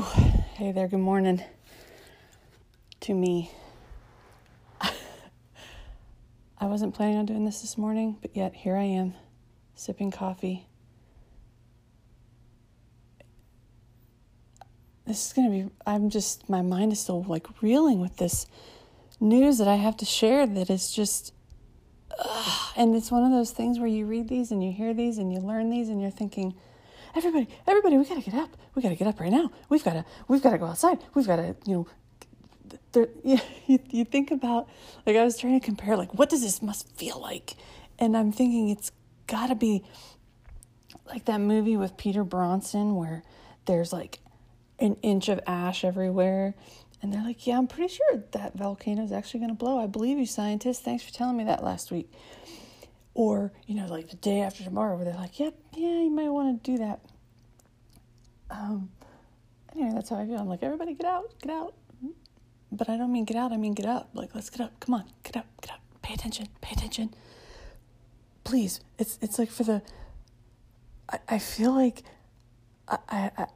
Whew. Hey there, good morning to me. I wasn't planning on doing this this morning, but yet here I am, sipping coffee. This is going to be, I'm just, my mind is still like reeling with this news that I have to share that is just, ugh. and it's one of those things where you read these and you hear these and you learn these and you're thinking, everybody, everybody, we gotta get up. We gotta get up right now. We've gotta, we've gotta go outside. We've gotta, you know, there, you, you think about, like I was trying to compare, like what does this must feel like, and I'm thinking it's gotta be like that movie with Peter Bronson where there's like an inch of ash everywhere. And they're like, yeah, I'm pretty sure that volcano is actually going to blow. I believe you, scientists. Thanks for telling me that last week. Or, you know, like the day after tomorrow, where they're like, yep, yeah, you might want to do that. Um, anyway, that's how I feel. I'm like, everybody get out, get out. But I don't mean get out, I mean get up. Like, let's get up. Come on, get up, get up. Pay attention, pay attention. Please. It's it's like for the I, I feel like I, I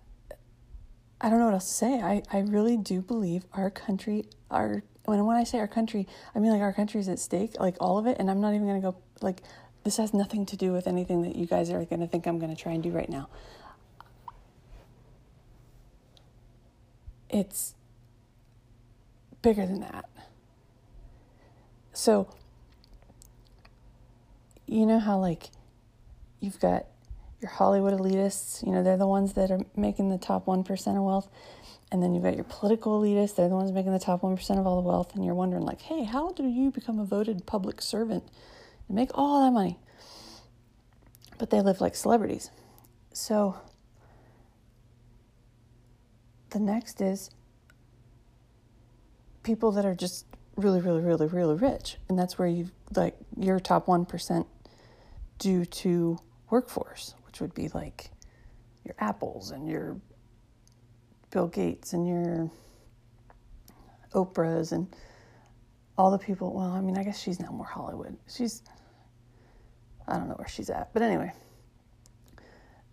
I don't know what else to say. I, I really do believe our country, our when when I say our country, I mean like our country is at stake, like all of it. And I'm not even gonna go like this has nothing to do with anything that you guys are gonna think I'm gonna try and do right now. It's bigger than that. So you know how like you've got your Hollywood elitists, you know, they're the ones that are making the top 1% of wealth. And then you've got your political elitists, they're the ones making the top 1% of all the wealth. And you're wondering, like, hey, how do you become a voted public servant and make all that money? But they live like celebrities. So the next is people that are just really, really, really, really rich. And that's where you like your top 1% due to workforce, which would be like your Apples and your Bill Gates and your Oprahs and all the people. Well, I mean, I guess she's now more Hollywood. She's, I don't know where she's at. But anyway,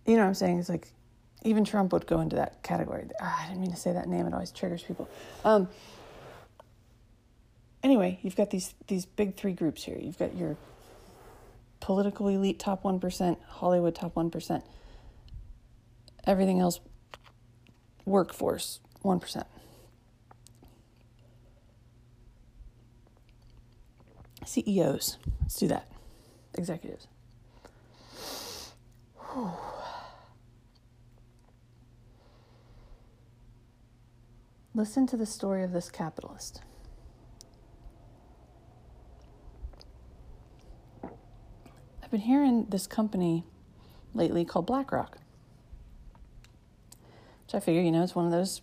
you know what I'm saying? It's like even Trump would go into that category. Ah, I didn't mean to say that name, it always triggers people. Um, anyway, you've got these these big three groups here. You've got your political elite top 1%, Hollywood top 1%. Everything else, workforce 1%. CEOs, let's do that. Executives. Whew. Listen to the story of this capitalist. I've been hearing this company lately called BlackRock, which I figure, you know, it's one of those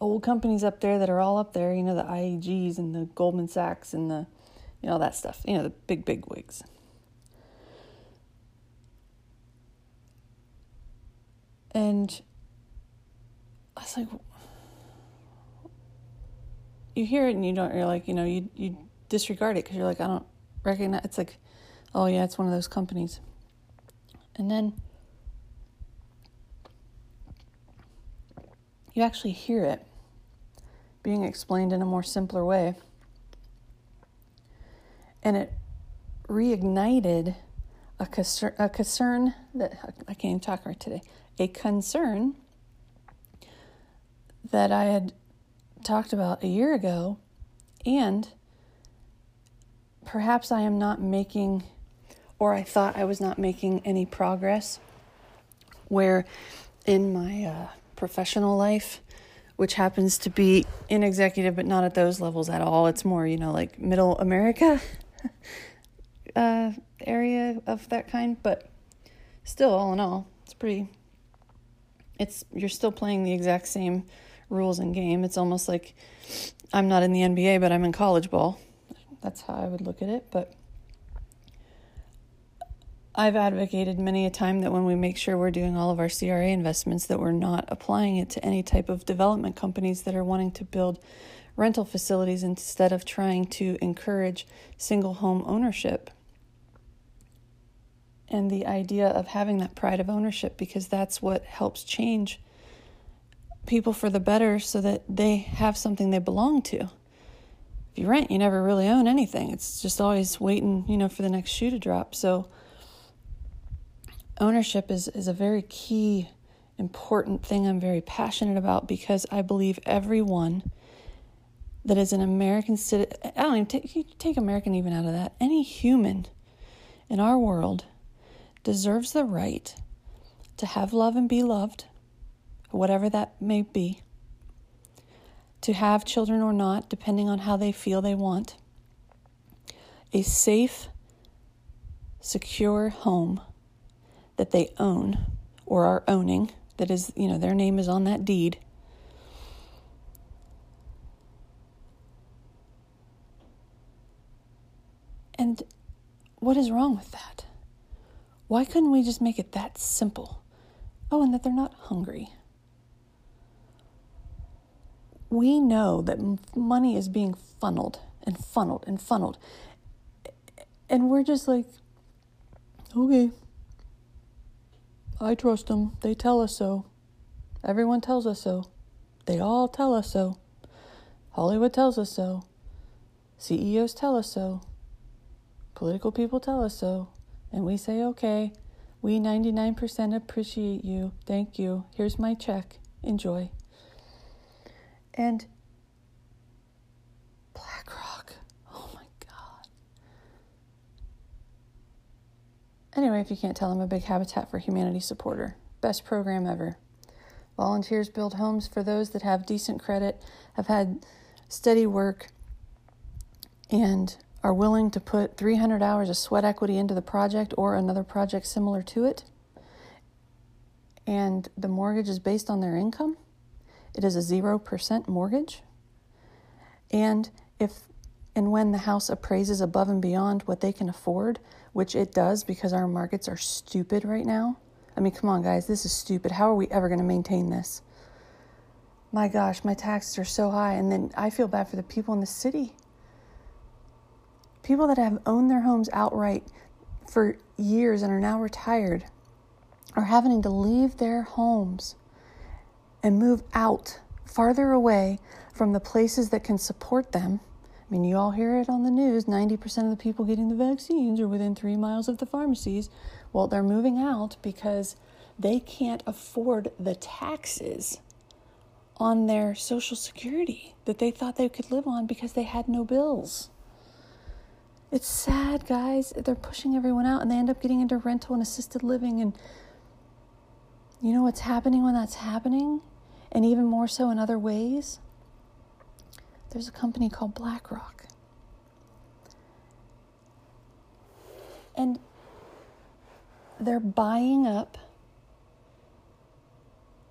old companies up there that are all up there, you know, the IEGs and the Goldman Sachs and the, all that stuff, you know, the big, big wigs. And I was like, you hear it and you don't, you're like, you know, you, you disregard it because you're like, I don't recognize, it's like, oh, yeah, it's one of those companies. And then you actually hear it being explained in a more simpler way. And it reignited a concern, a concern that I can't even talk right today, a concern that I had talked about a year ago, and perhaps I am not making or I thought I was not making any progress. Where in my uh, professional life, which happens to be in executive, but not at those levels at all, it's more, you know, like middle America uh, area of that kind. But still, all in all, it's pretty. It's you're still playing the exact same rules and game. It's almost like I'm not in the NBA, but I'm in college ball. That's how I would look at it. But I've advocated many a time that when we make sure we're doing all of our CRA investments that we're not applying it to any type of development companies that are wanting to build rental facilities instead of trying to encourage single home ownership. And the idea of having that pride of ownership because that's what helps change people for the better so that they have something they belong to. If you rent, you never really own anything. It's just always waiting, you know, for the next shoe to drop. So ownership is, is a very key, important thing I'm very passionate about because I believe everyone that is an American citizen, I don't even take, take American even out of that, any human in our world deserves the right to have love and be loved, whatever that may be, to have children or not, depending on how they feel they want, a safe, secure home that they own or are owning, that is, you know, their name is on that deed. And what is wrong with that? Why couldn't we just make it that simple? Oh, and that they're not hungry. We know that money is being funneled and funneled and funneled. And we're just like, okay, I trust them. They tell us so. Everyone tells us so. They all tell us so. Hollywood tells us so. CEOs tell us so. Political people tell us so. And we say, okay, we 99% appreciate you. Thank you. Here's my check. Enjoy. And BlackRock. Oh my God. Anyway, if you can't tell, I'm a big Habitat for Humanity supporter. Best program ever. Volunteers build homes for those that have decent credit, have had steady work, and are willing to put 300 hours of sweat equity into the project or another project similar to it, and the mortgage is based on their income, it is a 0% mortgage. And if and when the house appraises above and beyond what they can afford, which it does because our markets are stupid right now. I mean, come on, guys, this is stupid. How are we ever going to maintain this? My gosh, my taxes are so high. And then I feel bad for the people in the city People that have owned their homes outright for years and are now retired are having to leave their homes and move out farther away from the places that can support them. I mean, you all hear it on the news 90% of the people getting the vaccines are within three miles of the pharmacies. Well, they're moving out because they can't afford the taxes on their Social Security that they thought they could live on because they had no bills. It's sad, guys. They're pushing everyone out and they end up getting into rental and assisted living. And you know what's happening when that's happening? And even more so in other ways? There's a company called BlackRock. And they're buying up,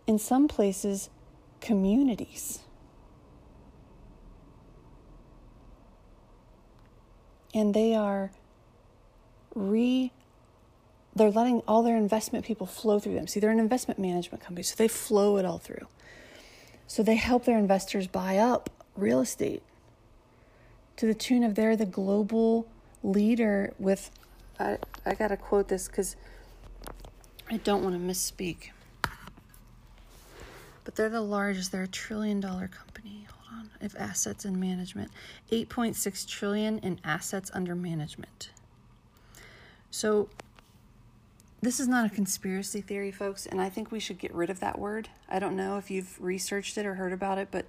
in some places, communities. And they are re they're letting all their investment people flow through them. See, they're an investment management company, so they flow it all through. So they help their investors buy up real estate to the tune of they're the global leader with I I got to quote this cuz I don't want to misspeak. But they're the largest, they're a trillion dollar company on, of assets and management. 8.6 trillion in assets under management. So this is not a conspiracy theory, folks, and I think we should get rid of that word. I don't know if you've researched it or heard about it, but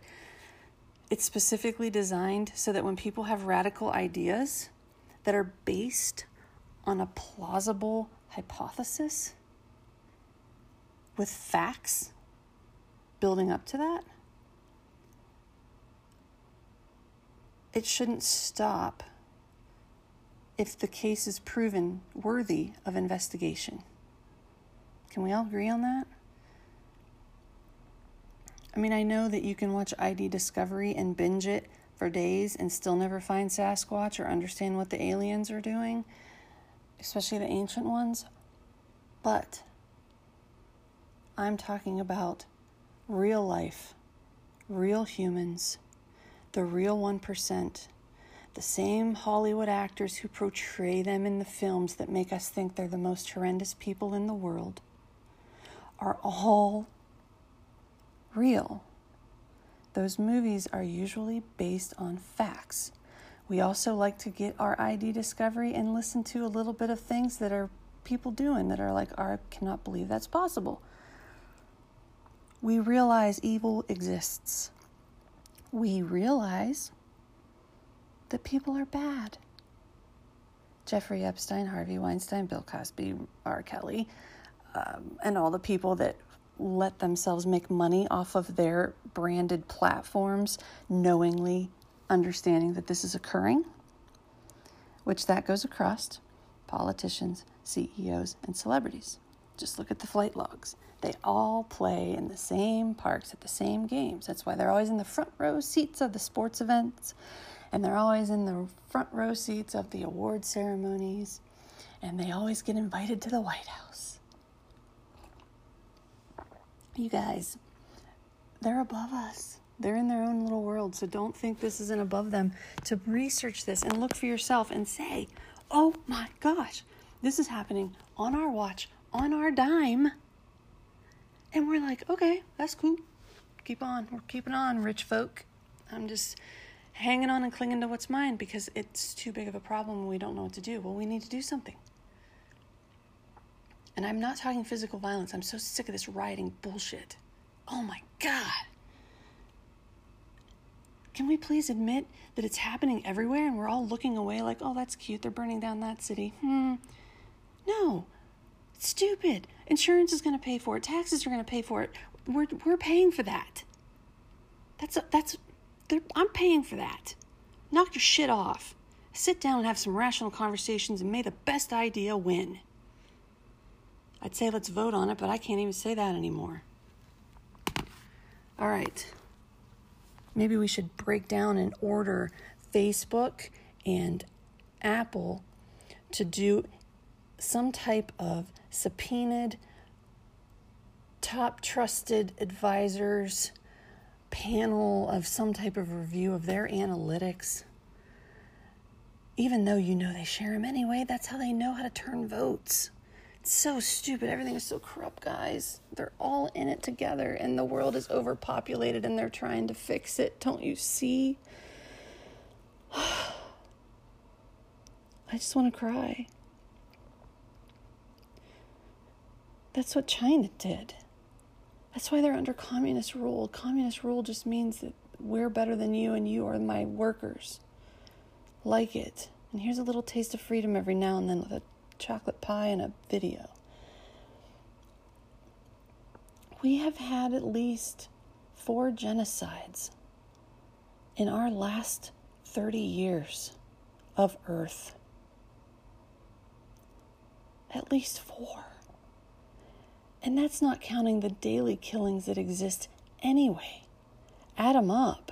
it's specifically designed so that when people have radical ideas that are based on a plausible hypothesis with facts building up to that, it shouldn't stop if the case is proven worthy of investigation. Can we all agree on that? I mean, I know that you can watch ID Discovery and binge it for days and still never find Sasquatch or understand what the aliens are doing, especially the ancient ones. But I'm talking about real life, real humans the real 1%, the same Hollywood actors who portray them in the films that make us think they're the most horrendous people in the world, are all real. Those movies are usually based on facts. We also like to get our ID discovery and listen to a little bit of things that are people doing that are like, I cannot believe that's possible. We realize evil exists. We realize that people are bad. Jeffrey Epstein, Harvey Weinstein, Bill Cosby, R. Kelly, um, and all the people that let themselves make money off of their branded platforms, knowingly understanding that this is occurring, which that goes across politicians, CEOs, and celebrities. Just look at the flight logs. They all play in the same parks at the same games. That's why they're always in the front row seats of the sports events, and they're always in the front row seats of the award ceremonies, and they always get invited to the White House. You guys, they're above us. They're in their own little world, so don't think this isn't above them to research this and look for yourself and say, oh my gosh, this is happening on our watch, on our dime. And we're like, okay, that's cool. Keep on. We're keeping on, rich folk. I'm just hanging on and clinging to what's mine because it's too big of a problem and we don't know what to do. Well, we need to do something. And I'm not talking physical violence. I'm so sick of this rioting bullshit. Oh my God. Can we please admit that it's happening everywhere and we're all looking away like, oh, that's cute. They're burning down that city. Hmm. No. It's stupid. Insurance is going to pay for it. Taxes are going to pay for it. We're, we're paying for that. That's, a, that's, I'm paying for that. Knock your shit off. Sit down and have some rational conversations and may the best idea win. I'd say let's vote on it, but I can't even say that anymore. All right maybe we should break down and order Facebook and Apple to do some type of subpoenaed, top trusted advisors panel of some type of review of their analytics. Even though you know they share them anyway, that's how they know how to turn votes It's so stupid. Everything is so corrupt, guys. They're all in it together, and the world is overpopulated, and they're trying to fix it. Don't you see? I just want to cry. That's what China did. That's why they're under communist rule. Communist rule just means that we're better than you and you are my workers. Like it. And here's a little taste of freedom every now and then with a chocolate pie and a video. We have had at least four genocides in our last 30 years of Earth. At least four. And that's not counting the daily killings that exist anyway. Add them up.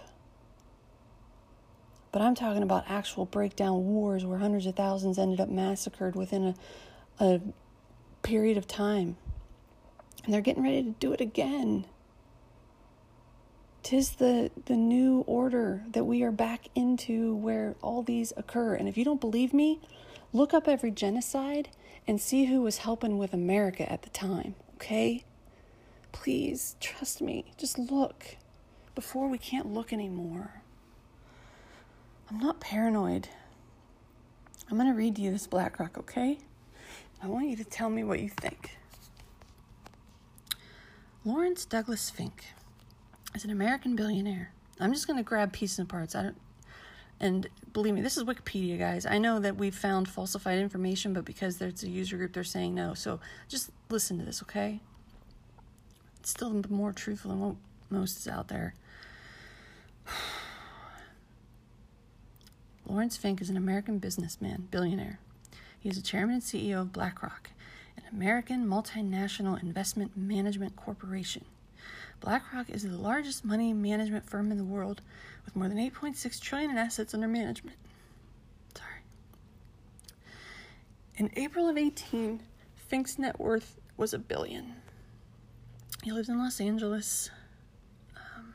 But I'm talking about actual breakdown wars where hundreds of thousands ended up massacred within a, a period of time. And they're getting ready to do it again. Tis the, the new order that we are back into where all these occur. And if you don't believe me, look up every genocide and see who was helping with America at the time, okay? Please, trust me. Just look before we can't look anymore. I'm not paranoid. I'm going to read you this BlackRock, okay? I want you to tell me what you think. Laurence Douglas Fink is an American billionaire. I'm just going to grab pieces and parts. I don't and believe me, this is Wikipedia, guys. I know that we've found falsified information, but because there's a user group, they're saying no. So just listen to this, okay? It's still more truthful than what most is out there. Laurence Fink is an American businessman, billionaire. He is the chairman and CEO of BlackRock, an American multinational investment management corporation. BlackRock is the largest money management firm in the world with more than 8.6 trillion in assets under management. Sorry. In April of 18, Fink's net worth was a billion. He lives in Los Angeles. Um,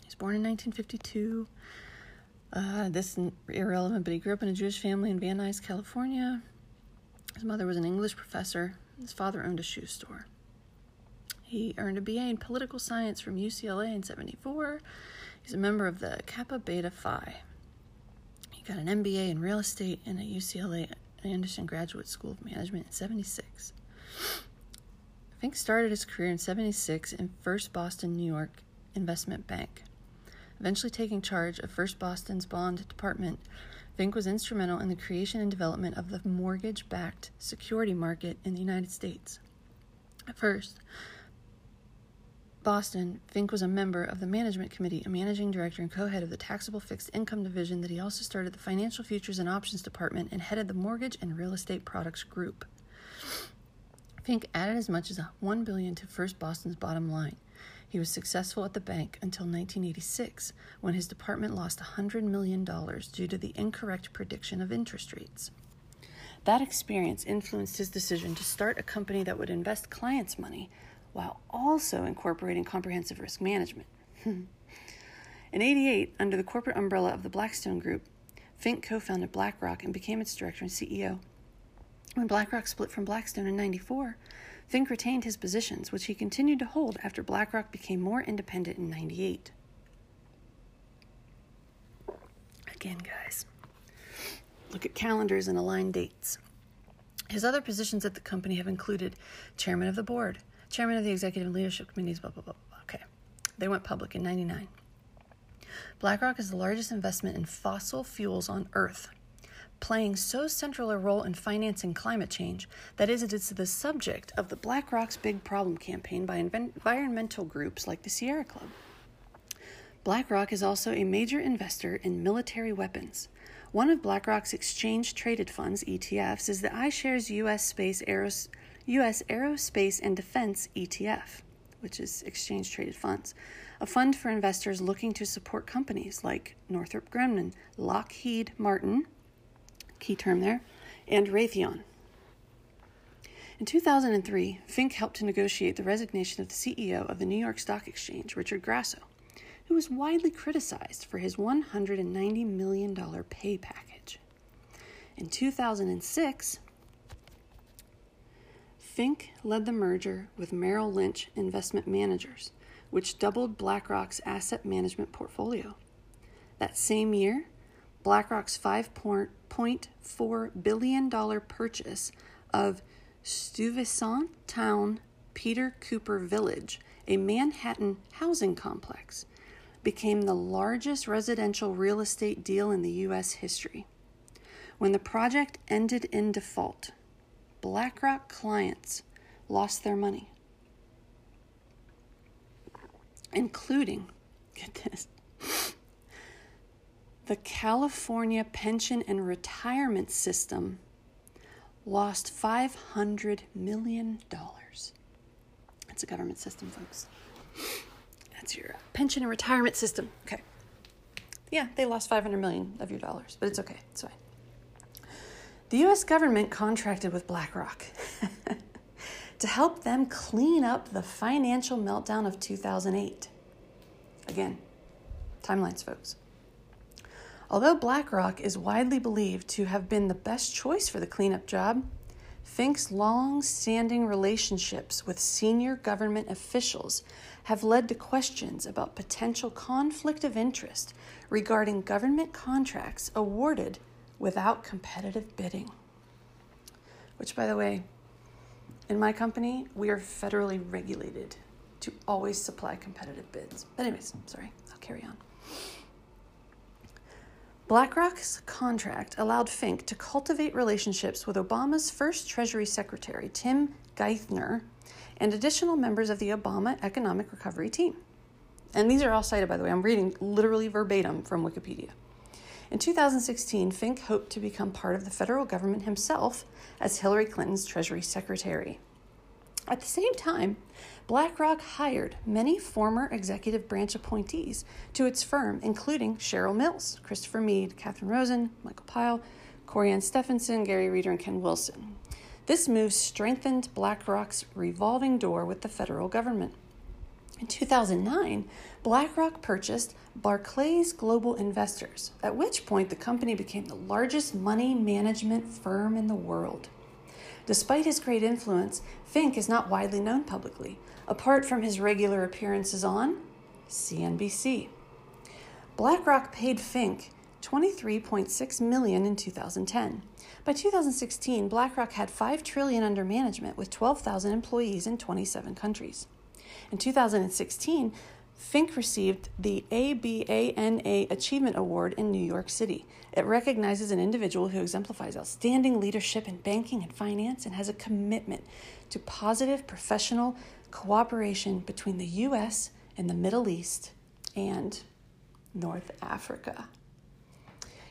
he was born in 1952. Uh, this is irrelevant, but he grew up in a Jewish family in Van Nuys, California. His mother was an English professor. His father owned a shoe store. He earned a BA in political science from UCLA in 74. He's a member of the Kappa Beta Phi. He got an MBA in real estate in a UCLA Anderson Graduate School of Management in 76. Fink started his career in 76 in First Boston, New York Investment Bank. Eventually taking charge of First Boston's bond department, Fink was instrumental in the creation and development of the mortgage backed security market in the United States. At first, Boston, Fink was a member of the management committee, a managing director and co head of the taxable fixed income division that he also started the financial futures and options department and headed the mortgage and real estate products group. Fink added as much as 1 billion to First Boston's bottom line. He was successful at the bank until 1986, when his department lost $100 million due to the incorrect prediction of interest rates. That experience influenced his decision to start a company that would invest clients' money while also incorporating comprehensive risk management. In 88, under the corporate umbrella of the Blackstone Group, Fink co founded BlackRock and became its director and CEO. When BlackRock split from Blackstone in 94, Fink retained his positions, which he continued to hold after BlackRock became more independent in 98. Again, guys, look at calendars and align dates. His other positions at the company have included chairman of the board, chairman of the executive leadership committees, blah, blah, blah. blah. Okay. They went public in 99. BlackRock is the largest investment in fossil fuels on Earth playing so central a role in financing climate change that is, it is the subject of the BlackRock's Big Problem campaign by environmental groups like the Sierra Club. BlackRock is also a major investor in military weapons. One of BlackRock's exchange traded funds, ETFs, is the iShares US Space Aeros- US Aerospace and Defense ETF, which is exchange traded funds, a fund for investors looking to support companies like Northrop Grumman, Lockheed Martin, key term there, and Raytheon. In 2003, Fink helped to negotiate the resignation of the CEO of the New York Stock Exchange, Richard Grasso, who was widely criticized for his $190 million pay package. In 2006, Fink led the merger with Merrill Lynch Investment Managers, which doubled BlackRock's asset management portfolio. That same year, BlackRock's $5.4 billion purchase of Stuyvesant Town Peter Cooper Village, a Manhattan housing complex, became the largest residential real estate deal in the U.S. history. When the project ended in default, BlackRock clients lost their money, including, get this, the California Pension and Retirement System lost $500 million. That's a government system, folks. That's your uh, pension and retirement system. Okay. Yeah, they lost 500 million of your dollars, but it's okay. It's fine. The US government contracted with BlackRock to help them clean up the financial meltdown of 2008. Again, timelines, folks. Although BlackRock is widely believed to have been the best choice for the cleanup job, Fink's long standing relationships with senior government officials have led to questions about potential conflict of interest regarding government contracts awarded without competitive bidding. Which, by the way, in my company, we are federally regulated to always supply competitive bids. But, anyways, sorry, I'll carry on. BlackRock's contract allowed Fink to cultivate relationships with Obama's first Treasury Secretary, Tim Geithner, and additional members of the Obama Economic Recovery Team. And these are all cited, by the way. I'm reading literally verbatim from Wikipedia. In 2016, Fink hoped to become part of the federal government himself as Hillary Clinton's Treasury Secretary. At the same time, BlackRock hired many former executive branch appointees to its firm, including Cheryl Mills, Christopher Meade, Catherine Rosen, Michael Pyle, Corianne Stephenson, Gary Reeder, and Ken Wilson. This move strengthened BlackRock's revolving door with the federal government. In 2009, BlackRock purchased Barclays Global Investors, at which point the company became the largest money management firm in the world. Despite his great influence, Fink is not widely known publicly, apart from his regular appearances on CNBC. BlackRock paid Fink 23.6 million in 2010. By 2016, BlackRock had 5 trillion under management with 12,000 employees in 27 countries. In 2016, Fink received the ABANA Achievement Award in New York City. It recognizes an individual who exemplifies outstanding leadership in banking and finance and has a commitment to positive professional cooperation between the U.S. and the Middle East and North Africa.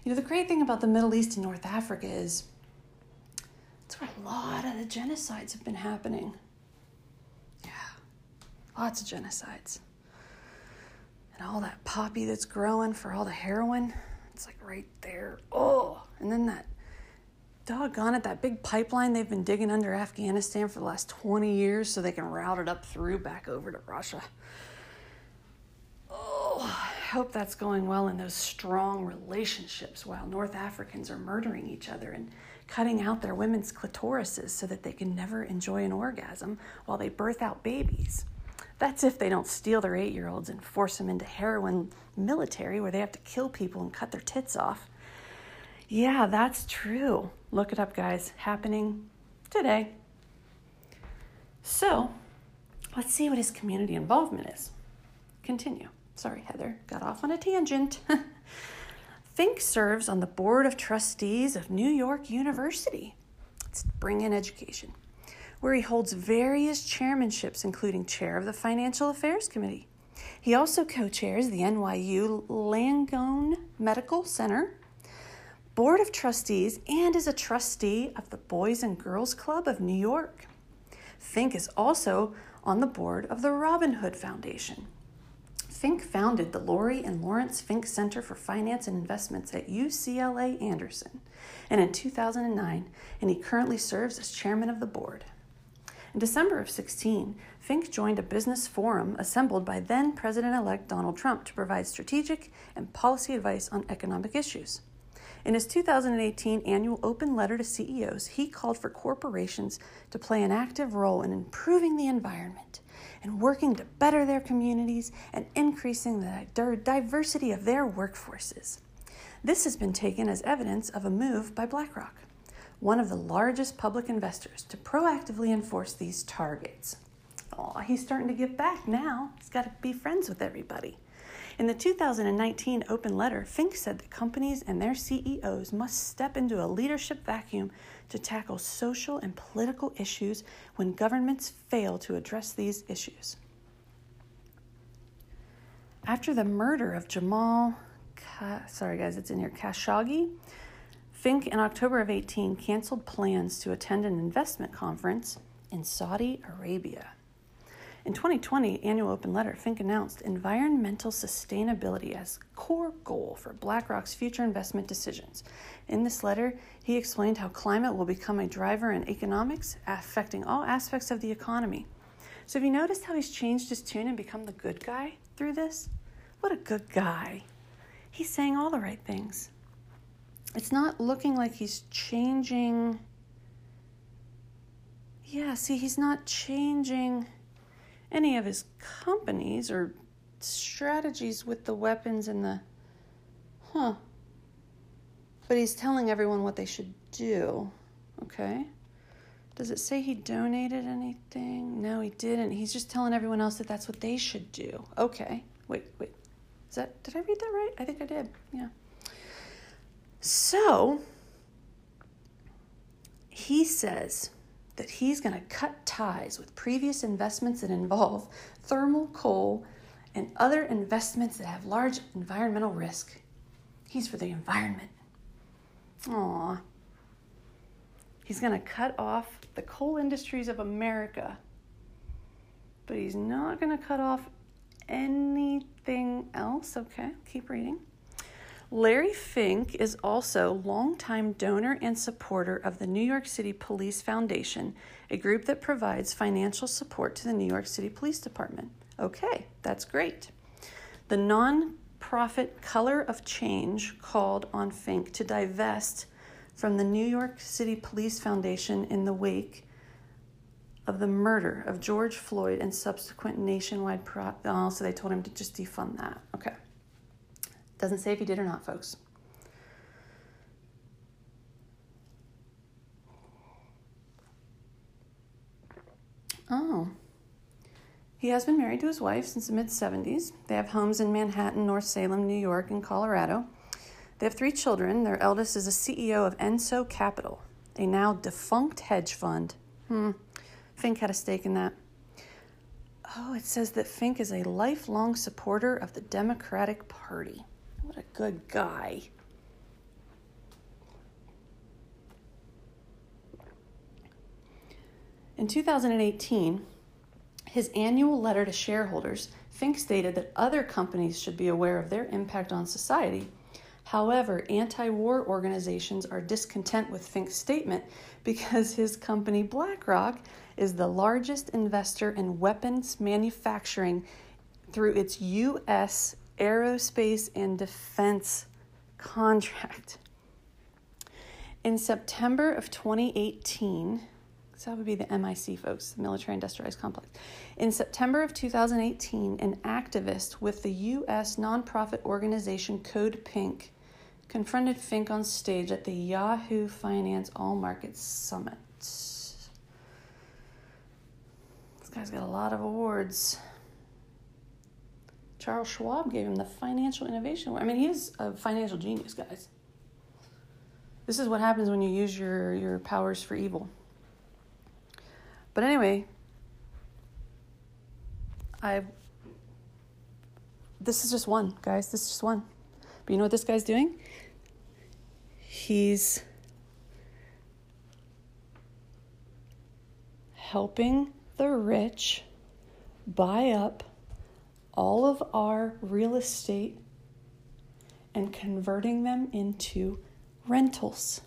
You know, the great thing about the Middle East and North Africa is it's where a lot of the genocides have been happening. Lots of genocides and all that poppy that's growing for all the heroin. It's like right there. Oh, and then that doggone it, that big pipeline they've been digging under Afghanistan for the last 20 years so they can route it up through back over to Russia. Oh, I hope that's going well in those strong relationships while North Africans are murdering each other and cutting out their women's clitorises so that they can never enjoy an orgasm while they birth out babies. That's if they don't steal their eight year olds and force them into heroin military where they have to kill people and cut their tits off. Yeah, that's true. Look it up, guys. Happening today. So, let's see what his community involvement is. Continue. Sorry, Heather, got off on a tangent. Fink serves on the Board of Trustees of New York University. Let's bring in education where he holds various chairmanships, including chair of the Financial Affairs Committee. He also co chairs the NYU Langone Medical Center, Board of Trustees, and is a trustee of the Boys and Girls Club of New York. Fink is also on the board of the Robin Hood Foundation. Fink founded the Lori and Laurence Fink Center for Finance and Investments at UCLA Anderson, and in 2009, and he currently serves as chairman of the board. In December of 16, Fink joined a business forum assembled by then President elect Donald Trump to provide strategic and policy advice on economic issues. In his 2018 annual open letter to CEOs, he called for corporations to play an active role in improving the environment and working to better their communities and increasing the diversity of their workforces. This has been taken as evidence of a move by BlackRock one of the largest public investors, to proactively enforce these targets. Oh, he's starting to give back now. He's got to be friends with everybody. In the 2019 open letter, Fink said that companies and their CEOs must step into a leadership vacuum to tackle social and political issues when governments fail to address these issues. After the murder of Jamal, sorry guys, it's in here, Khashoggi, Fink, in October of 18, canceled plans to attend an investment conference in Saudi Arabia. In 2020 annual open letter, Fink announced environmental sustainability as core goal for BlackRock's future investment decisions. In this letter, he explained how climate will become a driver in economics, affecting all aspects of the economy. So have you noticed how he's changed his tune and become the good guy through this? What a good guy. He's saying all the right things it's not looking like he's changing. Yeah, see, he's not changing any of his companies or strategies with the weapons and the. Huh. But he's telling everyone what they should do. Okay. Does it say he donated anything? No, he didn't. He's just telling everyone else that that's what they should do. Okay. Wait, wait. Is that did I read that right? I think I did. Yeah. So he says that he's going to cut ties with previous investments that involve thermal coal and other investments that have large environmental risk. He's for the environment. Aw. He's going to cut off the coal industries of America, but he's not going to cut off anything else. Okay, keep reading. Larry Fink is also longtime donor and supporter of the New York City Police Foundation, a group that provides financial support to the New York City Police Department. Okay, that's great. The nonprofit Color of Change called on Fink to divest from the New York City Police Foundation in the wake of the murder of George Floyd and subsequent nationwide pro- oh, so they told him to just defund that. Okay. Doesn't say if he did or not, folks. Oh. He has been married to his wife since the mid 70s. They have homes in Manhattan, North Salem, New York, and Colorado. They have three children. Their eldest is a CEO of Enso Capital, a now defunct hedge fund. Hmm. Fink had a stake in that. Oh, it says that Fink is a lifelong supporter of the Democratic Party. A good guy. In 2018, his annual letter to shareholders, Fink stated that other companies should be aware of their impact on society. However, anti war organizations are discontent with Fink's statement because his company BlackRock is the largest investor in weapons manufacturing through its U.S. aerospace and defense contract. In September of 2018, so that would be the MIC folks, the Military Industrialized Complex. In September of 2018, an activist with the U.S. nonprofit organization Code Pink confronted Fink on stage at the Yahoo Finance All Markets Summit. This guy's got a lot of awards. Charles Schwab gave him the Financial Innovation. I mean, he's a financial genius, guys. This is what happens when you use your, your powers for evil. But anyway, I this is just one, guys. This is just one. But you know what this guy's doing? He's helping the rich buy up all of our real estate and converting them into rentals.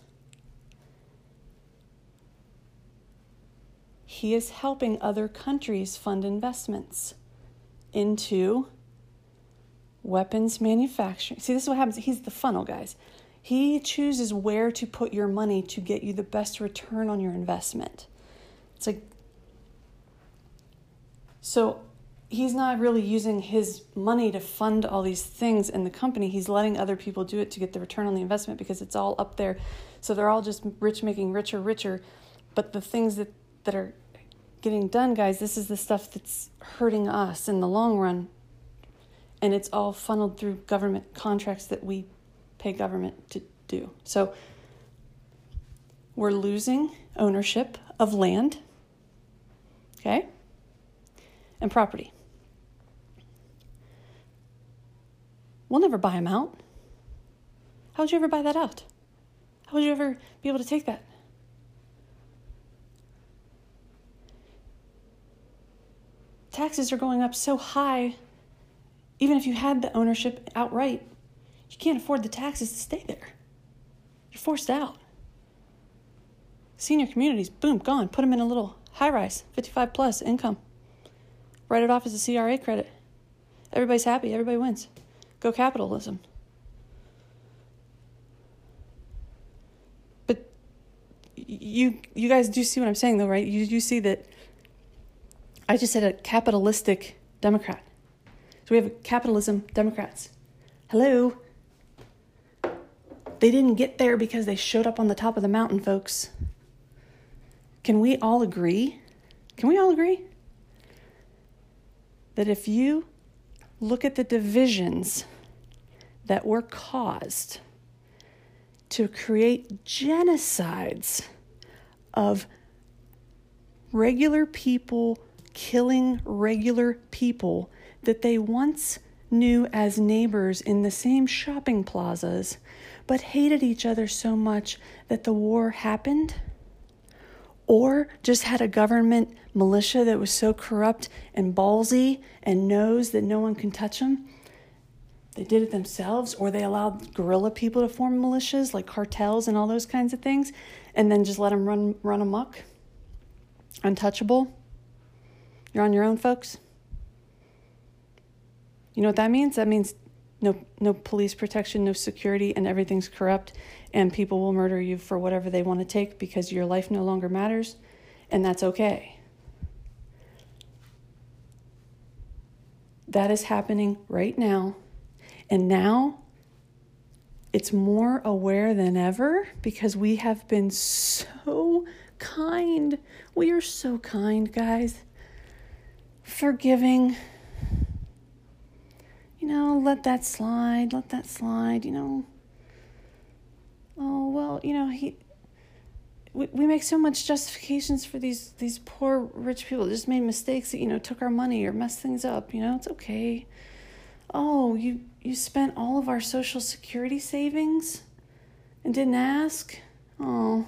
he is helping other countries fund investments into weapons manufacturing. See, this is what happens. He's the funnel, guys. He chooses where to put your money to get you the best return on your investment. It's like, so he's not really using his money to fund all these things in the company. He's letting other people do it to get the return on the investment because it's all up there. So they're all just rich, making richer, richer. But the things that, that are getting done, guys, this is the stuff that's hurting us in the long run. And it's all funneled through government contracts that we pay government to do. So we're losing ownership of land, okay, and property. We'll never buy them out. How would you ever buy that out? How would you ever be able to take that? taxes are going up so high, even if you had the ownership outright, you can't afford the taxes to stay there. You're forced out. Senior communities, boom, gone. Put them in a little high rise, 55 plus income. Write it off as a CRA credit. Everybody's happy, everybody wins. Go capitalism. But you you guys do see what I'm saying though, right? You you see that I just said a capitalistic Democrat. So we have capitalism Democrats. Hello. They didn't get there because they showed up on the top of the mountain, folks. Can we all agree? Can we all agree? That if you look at the divisions that were caused to create genocides of regular people killing regular people that they once knew as neighbors in the same shopping plazas, but hated each other so much that the war happened? Or just had a government militia that was so corrupt and ballsy and knows that no one can touch them? They did it themselves, or they allowed guerrilla people to form militias like cartels and all those kinds of things, and then just let them run, run amok? Untouchable? You're on your own, folks? You know what that means? That means no no police protection, no security, and everything's corrupt, and people will murder you for whatever they want to take because your life no longer matters, and that's okay. That is happening right now. And now it's more aware than ever because we have been so kind. We are so kind, guys. Forgiving. You know, let that slide, let that slide, you know. Oh, well, you know, he we, we make so much justifications for these these poor rich people that just made mistakes that you know took our money or messed things up you know it's okay. Oh you you spent all of our social security savings and didn't ask? Oh.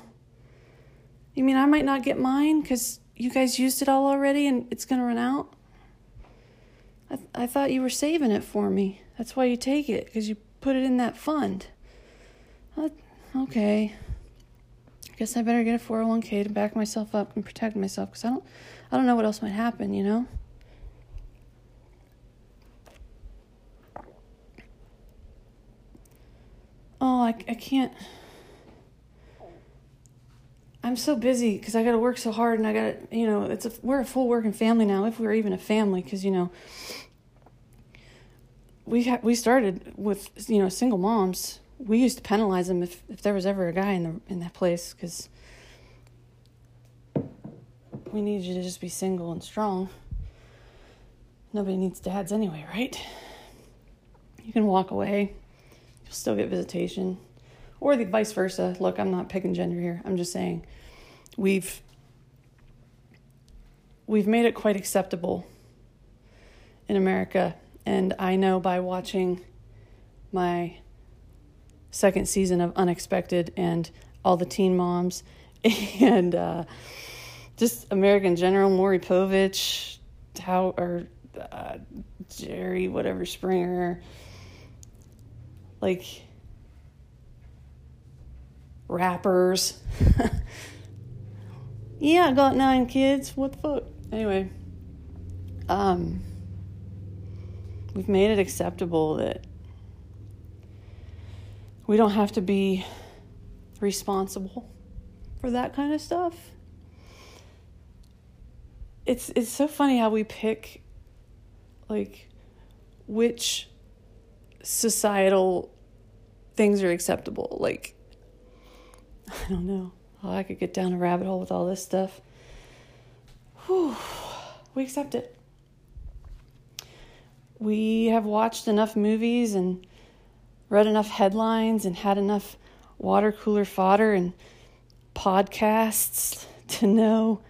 You mean i might not get mine because you guys used it all already and it's going to run out I, th- I thought you were saving it for me that's why you take it because you put it in that fund uh, okay I guess I better get a 401k to back myself up and protect myself because I don't, I don't know what else might happen, you know? Oh, I, I can't. I'm so busy because I got to work so hard and I got to, you know, it's a, we're a full working family now, if we're even a family, because, you know, we ha- we started with, you know, single moms we used to penalize them if, if there was ever a guy in the in that place because we needed you to just be single and strong. Nobody needs dads anyway, right? You can walk away. You'll still get visitation. Or the vice versa. Look, I'm not picking gender here. I'm just saying we've we've made it quite acceptable in America. And I know by watching my second season of Unexpected and all the teen moms and uh, just American General Maury Povich, how or uh, Jerry whatever Springer, like rappers. yeah, I got nine kids. What the fuck? Anyway, um, we've made it acceptable that we don't have to be responsible for that kind of stuff. It's it's so funny how we pick like which societal things are acceptable. Like I don't know. Oh, I could get down a rabbit hole with all this stuff. Whew. We accept it. We have watched enough movies and read enough headlines and had enough water cooler fodder and podcasts to know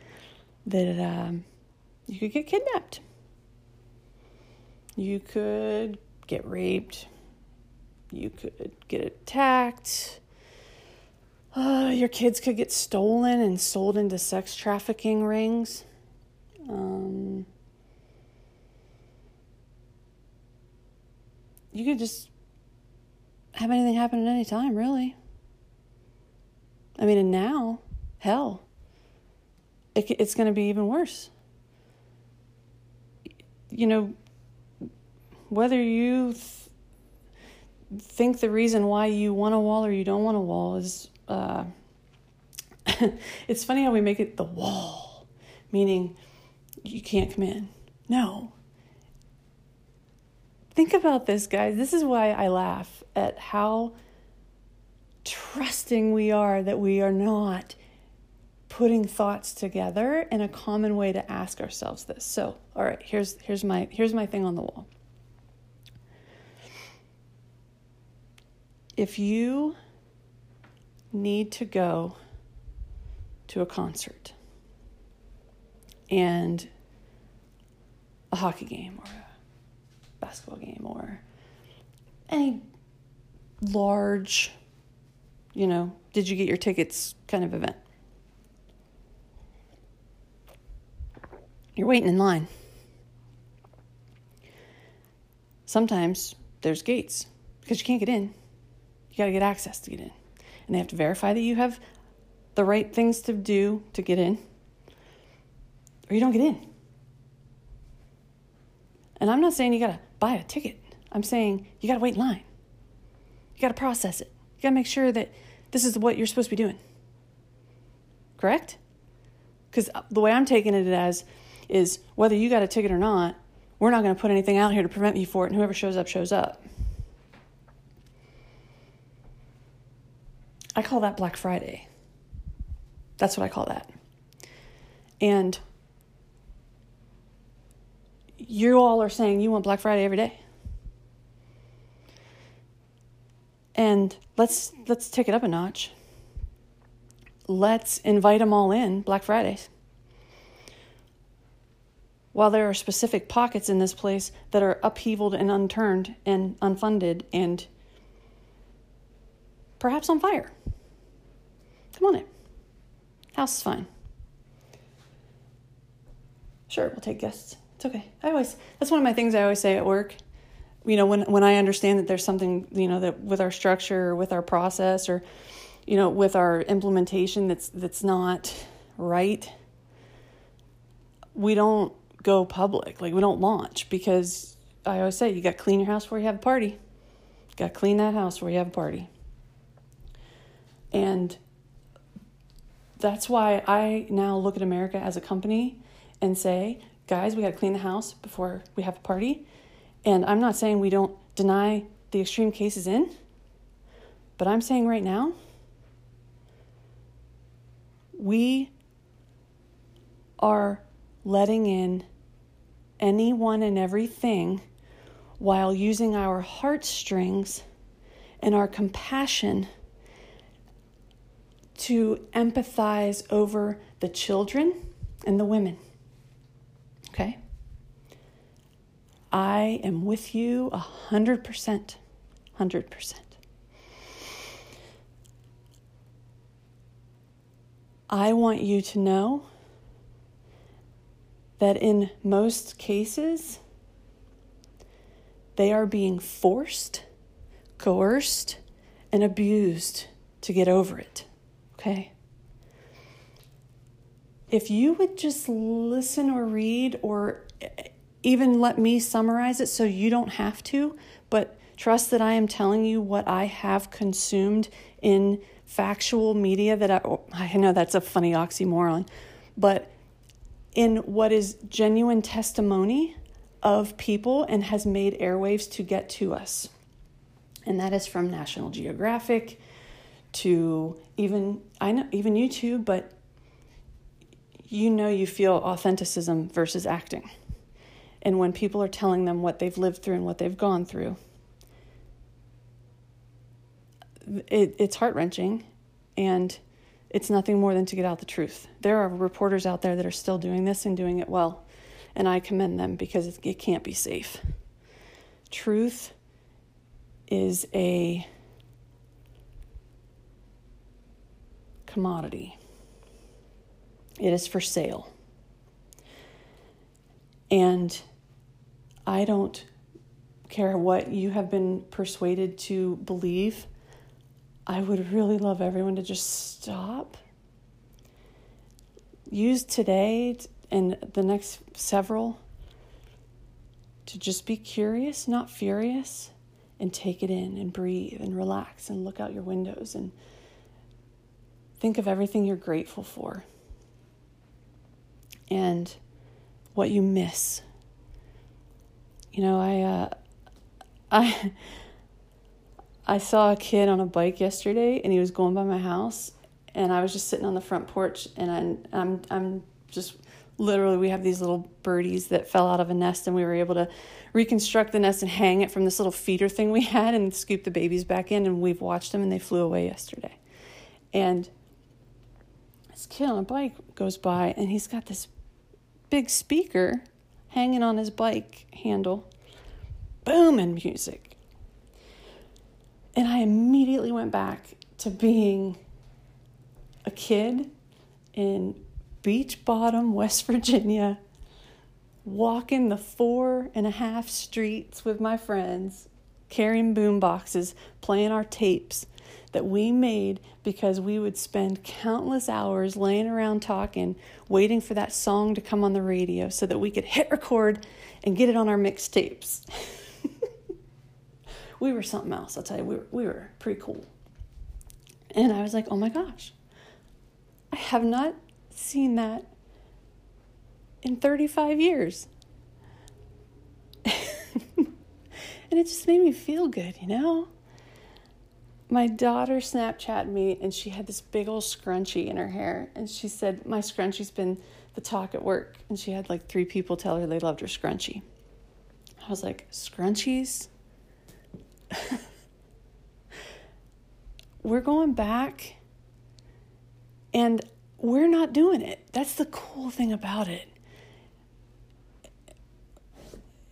that um, you could get kidnapped. You could get raped. You could get attacked. Uh, your kids could get stolen and sold into sex trafficking rings. Um, you could just have anything happen at any time, really. I mean, and now, hell, it, it's going to be even worse. You know, whether you th- think the reason why you want a wall or you don't want a wall is, uh, it's funny how we make it the wall, meaning you can't come in. No, Think about this, guys. This is why I laugh at how trusting we are that we are not putting thoughts together in a common way to ask ourselves this. So, all right, here's here's my here's my thing on the wall. If you need to go to a concert and a hockey game or basketball game or any large, you know, did you get your tickets kind of event. You're waiting in line. Sometimes there's gates because you can't get in. You got to get access to get in. And they have to verify that you have the right things to do to get in, or you don't get in. And I'm not saying you got to buy a ticket. I'm saying you got to wait in line. You got to process it. You got to make sure that this is what you're supposed to be doing. Correct? Because uh, the way I'm taking it as is whether you got a ticket or not, we're not going to put anything out here to prevent you for it, and whoever shows up, shows up. I call that Black Friday. That's what I call that. And you all are saying you want Black Friday every day. And let's let's take it up a notch. Let's invite them all in Black Fridays. While there are specific pockets in this place that are upheavaled and unturned and unfunded and perhaps on fire. Come on in. House is fine. Sure, we'll take guests. It's okay. I always that's one of my things I always say at work. You know, when when I understand that there's something, you know, that with our structure or with our process or you know, with our implementation that's that's not right, we don't go public. Like we don't launch because I always say you got to clean your house before you have a party. Got to clean that house before you have a party. And that's why I now look at America as a company and say, guys, we got to clean the house before we have a party. And I'm not saying we don't deny the extreme cases in, but I'm saying right now, we are letting in anyone and everything while using our heartstrings and our compassion to empathize over the children and the women. Okay? I am with you a hundred percent. Hundred percent. I want you to know that in most cases, they are being forced, coerced, and abused to get over it. Okay? If you would just listen or read or eh, even let me summarize it so you don't have to, but trust that I am telling you what I have consumed in factual media that I, oh, I know that's a funny oxymoron, but in what is genuine testimony of people and has made airwaves to get to us. And that is from National Geographic to even I know even YouTube, but you know you feel authenticism versus acting. And when people are telling them what they've lived through and what they've gone through, it, it's heart wrenching and it's nothing more than to get out the truth. There are reporters out there that are still doing this and doing it well, and I commend them because it, it can't be safe. Truth is a commodity, it is for sale. And I don't care what you have been persuaded to believe. I would really love everyone to just stop. Use today and the next several to just be curious, not furious, and take it in and breathe and relax and look out your windows and Think of everything you're grateful for and what you miss. You know, I uh, I I saw a kid on a bike yesterday and he was going by my house and I was just sitting on the front porch and I'm I'm I'm just literally we have these little birdies that fell out of a nest and we were able to reconstruct the nest and hang it from this little feeder thing we had and scoop the babies back in and we've watched them and they flew away yesterday. And this kid on a bike goes by and he's got this big speaker hanging on his bike handle, booming music. And I immediately went back to being a kid in Beach Bottom, West Virginia, walking the four and a half streets with my friends, carrying boom boxes, playing our tapes, that we made because we would spend countless hours laying around talking, waiting for that song to come on the radio so that we could hit record and get it on our mixtapes. we were something else. I'll tell you, we were, we were pretty cool. And I was like, oh my gosh, I have not seen that in 35 years. and it just made me feel good, you know? My daughter Snapchatted me and she had this big old scrunchie in her hair. And she said, My scrunchie's been the talk at work. And she had like three people tell her they loved her scrunchie. I was like, Scrunchies? we're going back and we're not doing it. That's the cool thing about it.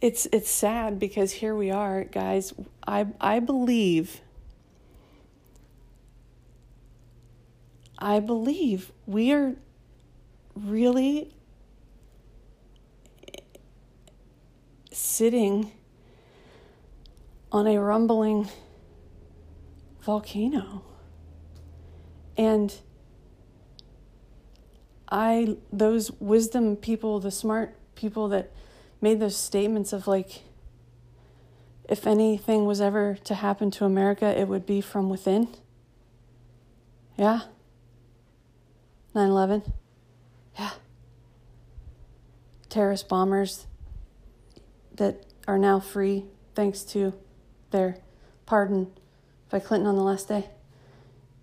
It's it's sad because here we are, guys. I I believe I believe we are really sitting on a rumbling volcano. And I, those wisdom people, the smart people that made those statements of like, if anything was ever to happen to America, it would be from within. Yeah. 9 11. Yeah. Terrorist bombers that are now free thanks to their pardon by Clinton on the last day.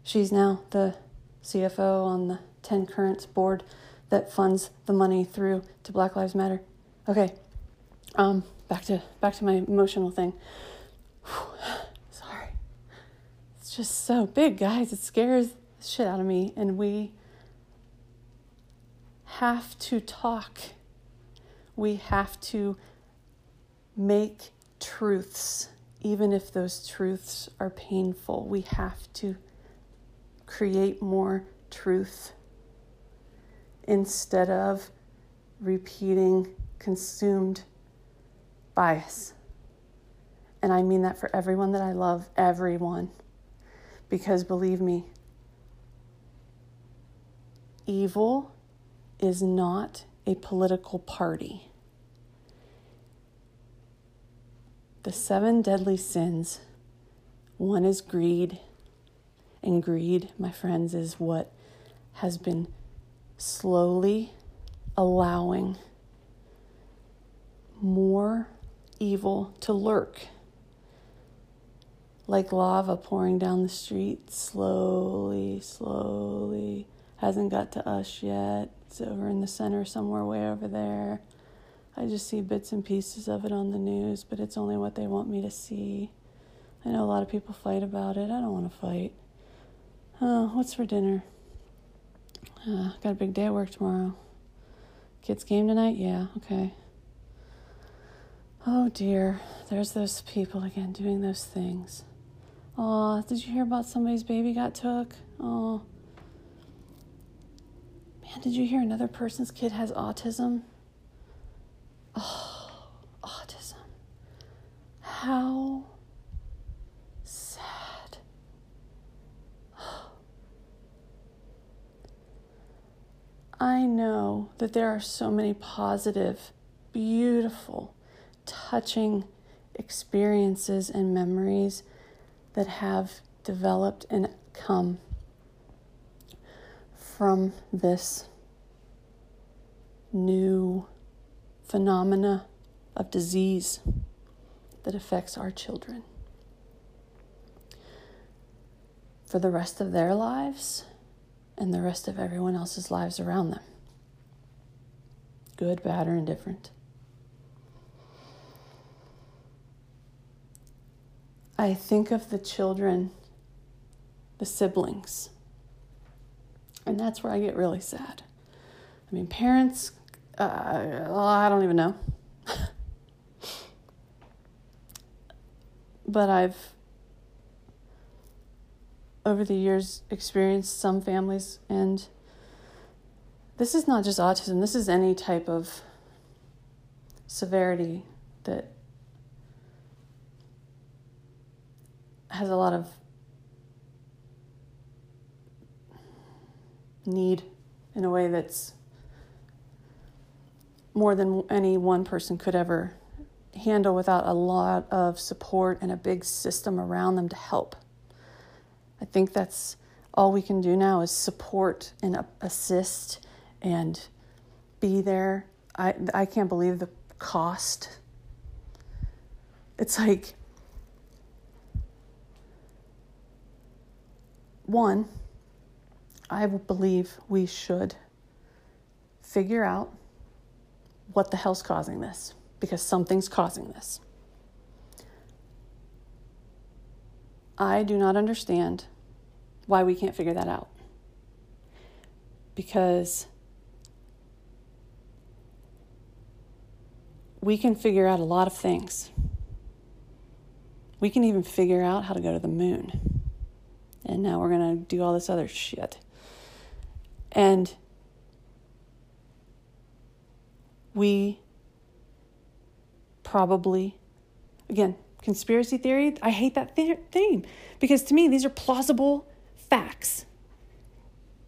She's now the CFO on the 10 Currents board that funds the money through to Black Lives Matter. Okay. Um back to back to my emotional thing. Sorry. It's just so big, guys. It scares the shit out of me and we have to talk. We have to make truths, even if those truths are painful. We have to create more truth instead of repeating consumed bias. And I mean that for everyone that I love, everyone. Because believe me, evil is not a political party. The seven deadly sins one is greed, and greed, my friends, is what has been slowly allowing more evil to lurk. Like lava pouring down the street, slowly, slowly. Hasn't got to us yet. It's over in the center somewhere, way over there. I just see bits and pieces of it on the news, but it's only what they want me to see. I know a lot of people fight about it. I don't want to fight. Oh, what's for dinner? Uh, got a big day at work tomorrow. Kids' game tonight? Yeah, okay. Oh dear, there's those people again doing those things. Oh, did you hear about somebody's baby got took? Oh. Man, did you hear another person's kid has autism? Oh, autism. How sad. I know that there are so many positive, beautiful, touching experiences and memories that have developed and come from this new phenomena of disease that affects our children for the rest of their lives and the rest of everyone else's lives around them. Good, bad, or indifferent. I think of the children, the siblings and that's where I get really sad. I mean, parents, uh, I don't even know. but I've, over the years, experienced some families, and this is not just autism, this is any type of severity that has a lot of need in a way that's more than any one person could ever handle without a lot of support and a big system around them to help. I think that's all we can do now is support and assist and be there. I, I can't believe the cost. It's like, one, I believe we should figure out what the hell's causing this because something's causing this. I do not understand why we can't figure that out. Because we can figure out a lot of things. We can even figure out how to go to the moon. And now we're going to do all this other shit. And we probably, again, conspiracy theory, I hate that theme because to me, these are plausible facts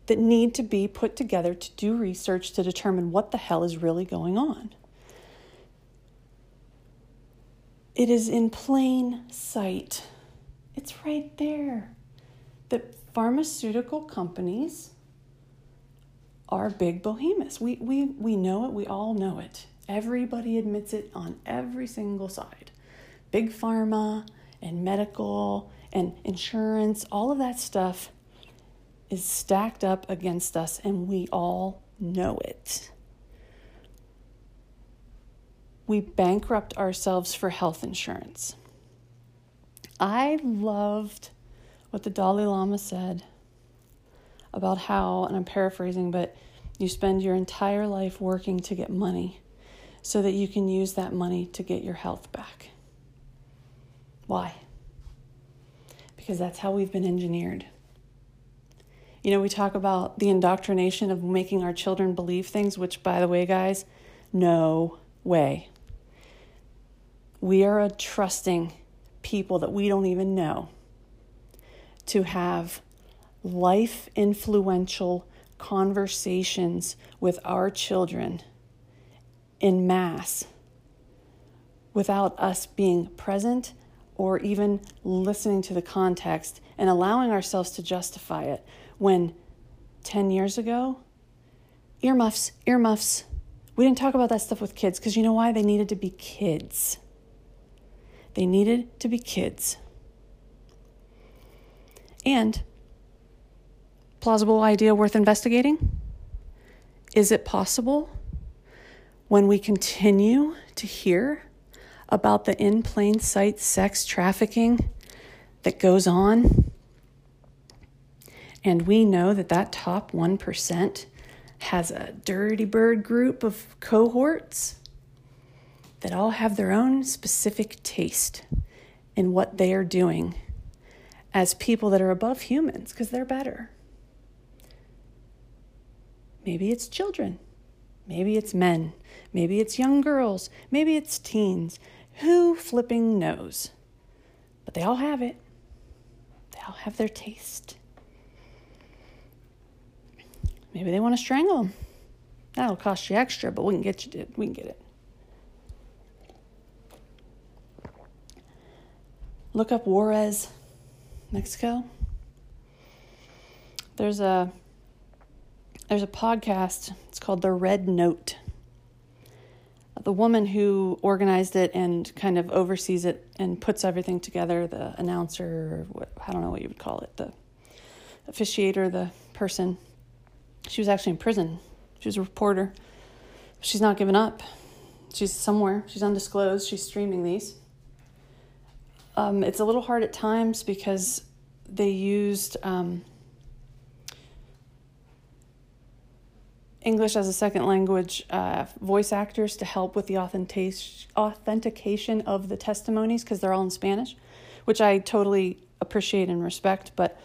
that need to be put together to do research to determine what the hell is really going on. It is in plain sight. It's right there that pharmaceutical companies are big behemoths. We, we, we know it, we all know it. Everybody admits it on every single side. Big pharma and medical and insurance, all of that stuff is stacked up against us, and we all know it. We bankrupt ourselves for health insurance. I loved what the Dalai Lama said about how, and I'm paraphrasing, but you spend your entire life working to get money so that you can use that money to get your health back. Why? because that's how we've been engineered. You know, we talk about the indoctrination of making our children believe things, which, by the way, guys, no way. We are a trusting people that we don't even know to have life influential conversations with our children in mass without us being present or even listening to the context and allowing ourselves to justify it when 10 years ago, earmuffs, earmuffs. We didn't talk about that stuff with kids because you know why? They needed to be kids. They needed to be kids. And plausible idea worth investigating? Is it possible when we continue to hear about the in plain sight sex trafficking that goes on. And we know that that top 1% has a dirty bird group of cohorts that all have their own specific taste in what they are doing as people that are above humans because they're better. Maybe it's children. Maybe it's men. Maybe it's young girls. Maybe it's teens. Who flipping knows? But they all have it. They all have their taste. Maybe they want to strangle them. That'll cost you extra, but we can get you. We can get it. Look up Juarez, Mexico. There's a there's a podcast. It's called The Red Note the woman who organized it and kind of oversees it and puts everything together, the announcer, what, I don't know what you would call it, the officiator, the person, she was actually in prison. She was a reporter. She's not given up. She's somewhere. She's undisclosed. She's streaming these. Um, it's a little hard at times because they used um, English as a second language uh, voice actors to help with the authentication of the testimonies because they're all in Spanish, which I totally appreciate and respect. But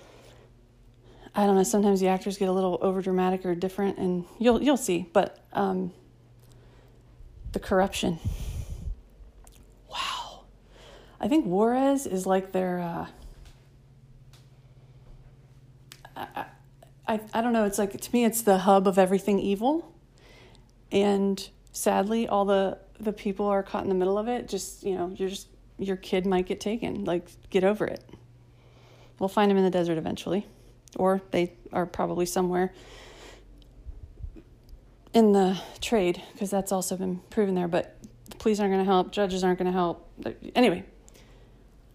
I don't know. Sometimes the actors get a little overdramatic or different, and you'll you'll see. But um, the corruption. Wow, I think Juarez is like their. Uh, I, I, I don't know, it's like to me, it's the hub of everything evil. And sadly, all the the people are caught in the middle of it, just, you know, you're just, your kid might get taken. Like, get over it. We'll find them in the desert eventually, or they are probably somewhere in the trade because that's also been proven there. But the police aren't going to help, judges aren't going to help. Anyway,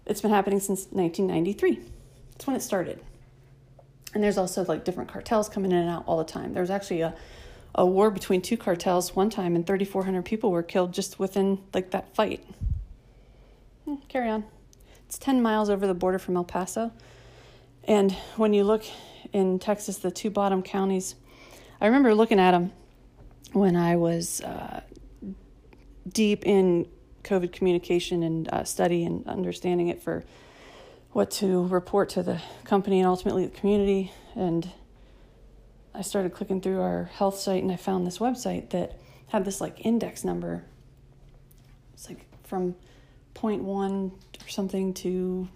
it's been happening since 1993. That's when it started. And there's also like different cartels coming in and out all the time. There was actually a, a war between two cartels one time, and 3,400 people were killed just within like that fight. Hmm, carry on. It's 10 miles over the border from El Paso. And when you look in Texas, the two bottom counties, I remember looking at them when I was uh, deep in COVID communication and uh, study and understanding it for what to report to the company and ultimately the community. And I started clicking through our health site and I found this website that had this like index number. It's like from 0.1 or something to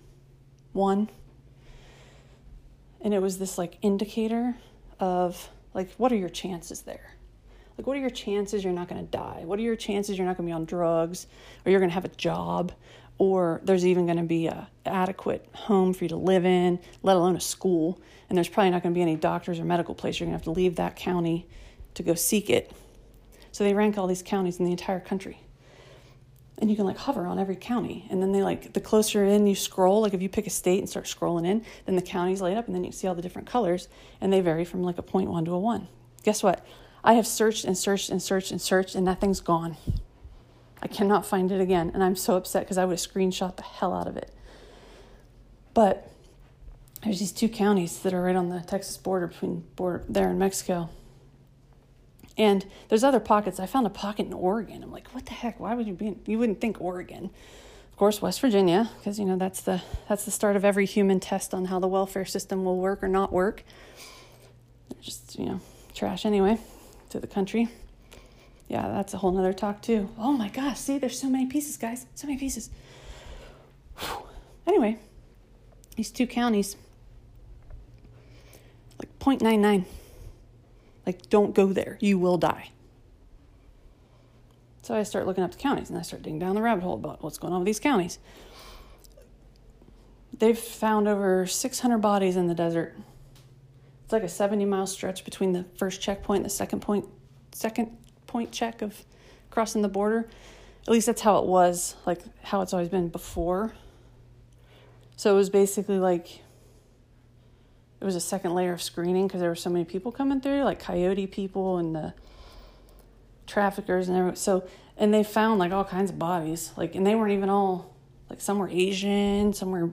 1. And it was this like indicator of like what are your chances there? Like, what are your chances you're not going to die? What are your chances you're not going to be on drugs or you're going to have a job or there's even going to be a adequate home for you to live in, let alone a school. And there's probably not going to be any doctors or medical place. You're going to have to leave that county to go seek it. So they rank all these counties in the entire country. And you can like hover on every county. And then they like, the closer in you scroll, like if you pick a state and start scrolling in, then the counties light up and then you see all the different colors. And they vary from like a 0.1 to a 1. Guess what? I have searched and searched and searched and searched, and that thing's gone. I cannot find it again, and I'm so upset because I would have screenshot the hell out of it. But there's these two counties that are right on the Texas border between border there and Mexico. And there's other pockets. I found a pocket in Oregon. I'm like, what the heck? Why would you be? In, you wouldn't think Oregon. Of course, West Virginia, because you know that's the that's the start of every human test on how the welfare system will work or not work. They're Just you know, trash anyway to the country. Yeah, that's a whole nother talk too. Oh my gosh, see, there's so many pieces, guys. So many pieces. Whew. Anyway, these two counties, like 0.99. Like, don't go there. You will die. So I start looking up the counties and I start digging down the rabbit hole about what's going on with these counties. They've found over 600 bodies in the desert it's like a 70 mile stretch between the first checkpoint and the second point second point check of crossing the border. At least that's how it was, like how it's always been before. So it was basically like it was a second layer of screening because there were so many people coming through, like coyote people and the traffickers and everything. So and they found like all kinds of bodies, like and they weren't even all like some were Asian, some were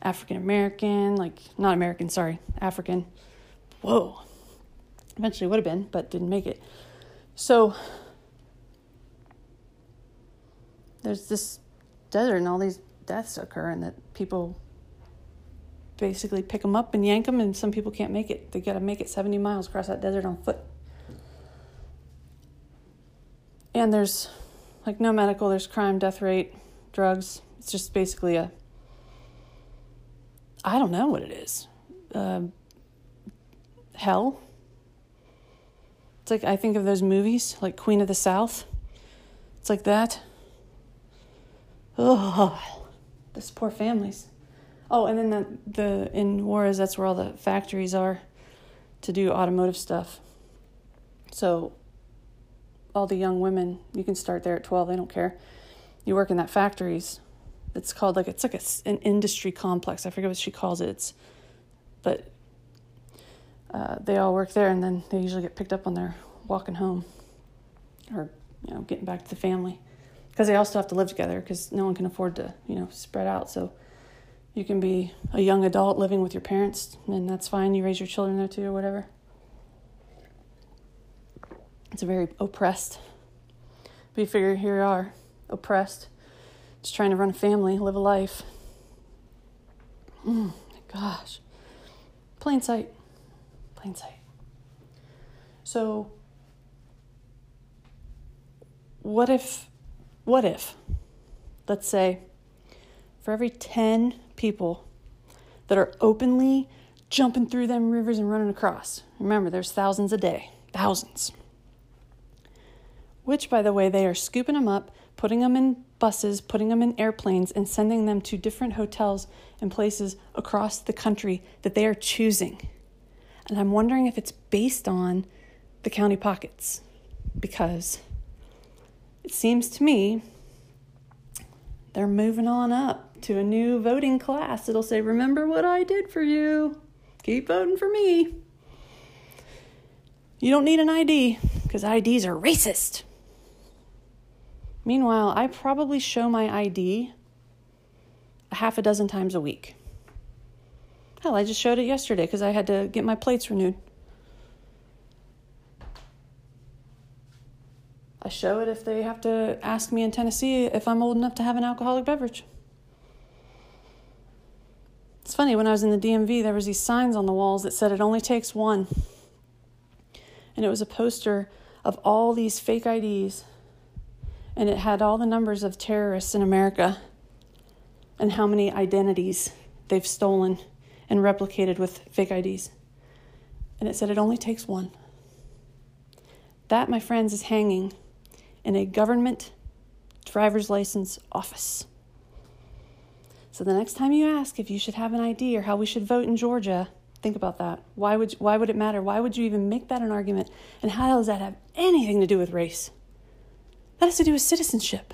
African American, like not American, sorry, African whoa. Eventually would have been, but didn't make it. So there's this desert and all these deaths occur, and that people basically pick them up and yank them, and some people can't make it. They got to make it 70 miles across that desert on foot. And there's like no medical, there's crime, death rate, drugs. It's just basically a, I don't know what it is. Uh, hell. It's like I think of those movies, like Queen of the South. It's like that. Oh, this poor families. Oh, and then the the in Juarez, that's where all the factories are to do automotive stuff. So all the young women, you can start there at 12, they don't care. You work in that factories. It's called like it's like a, an industry complex. I forget what she calls it. It's but uh, they all work there, and then they usually get picked up when they're walking home or you know getting back to the family because they all still have to live together because no one can afford to you know spread out. So you can be a young adult living with your parents, and that's fine. You raise your children there too, or whatever. It's a very oppressed. But you figure here you are, oppressed, just trying to run a family, live a life. Mm, gosh, plain sight plain sight. So, what if, what if, let's say, for every 10 people that are openly jumping through them rivers and running across, remember there's thousands a day, thousands. which, by the way, they are scooping them up, putting them in buses, putting them in airplanes, and sending them to different hotels and places across the country that they are choosing. And I'm wondering if it's based on the county pockets because it seems to me they're moving on up to a new voting class. It'll say, Remember what I did for you. Keep voting for me. You don't need an ID because IDs are racist. Meanwhile, I probably show my ID a half a dozen times a week. Hell, I just showed it yesterday because I had to get my plates renewed. I show it if they have to ask me in Tennessee if I'm old enough to have an alcoholic beverage. It's funny, when I was in the DMV, there was these signs on the walls that said it only takes one. And it was a poster of all these fake IDs. And it had all the numbers of terrorists in America and how many identities they've stolen and replicated with fake IDs. And it said it only takes one. That, my friends, is hanging in a government driver's license office. So the next time you ask if you should have an ID or how we should vote in Georgia, think about that. Why would why would it matter? Why would you even make that an argument? And how does that have anything to do with race? That has to do with citizenship.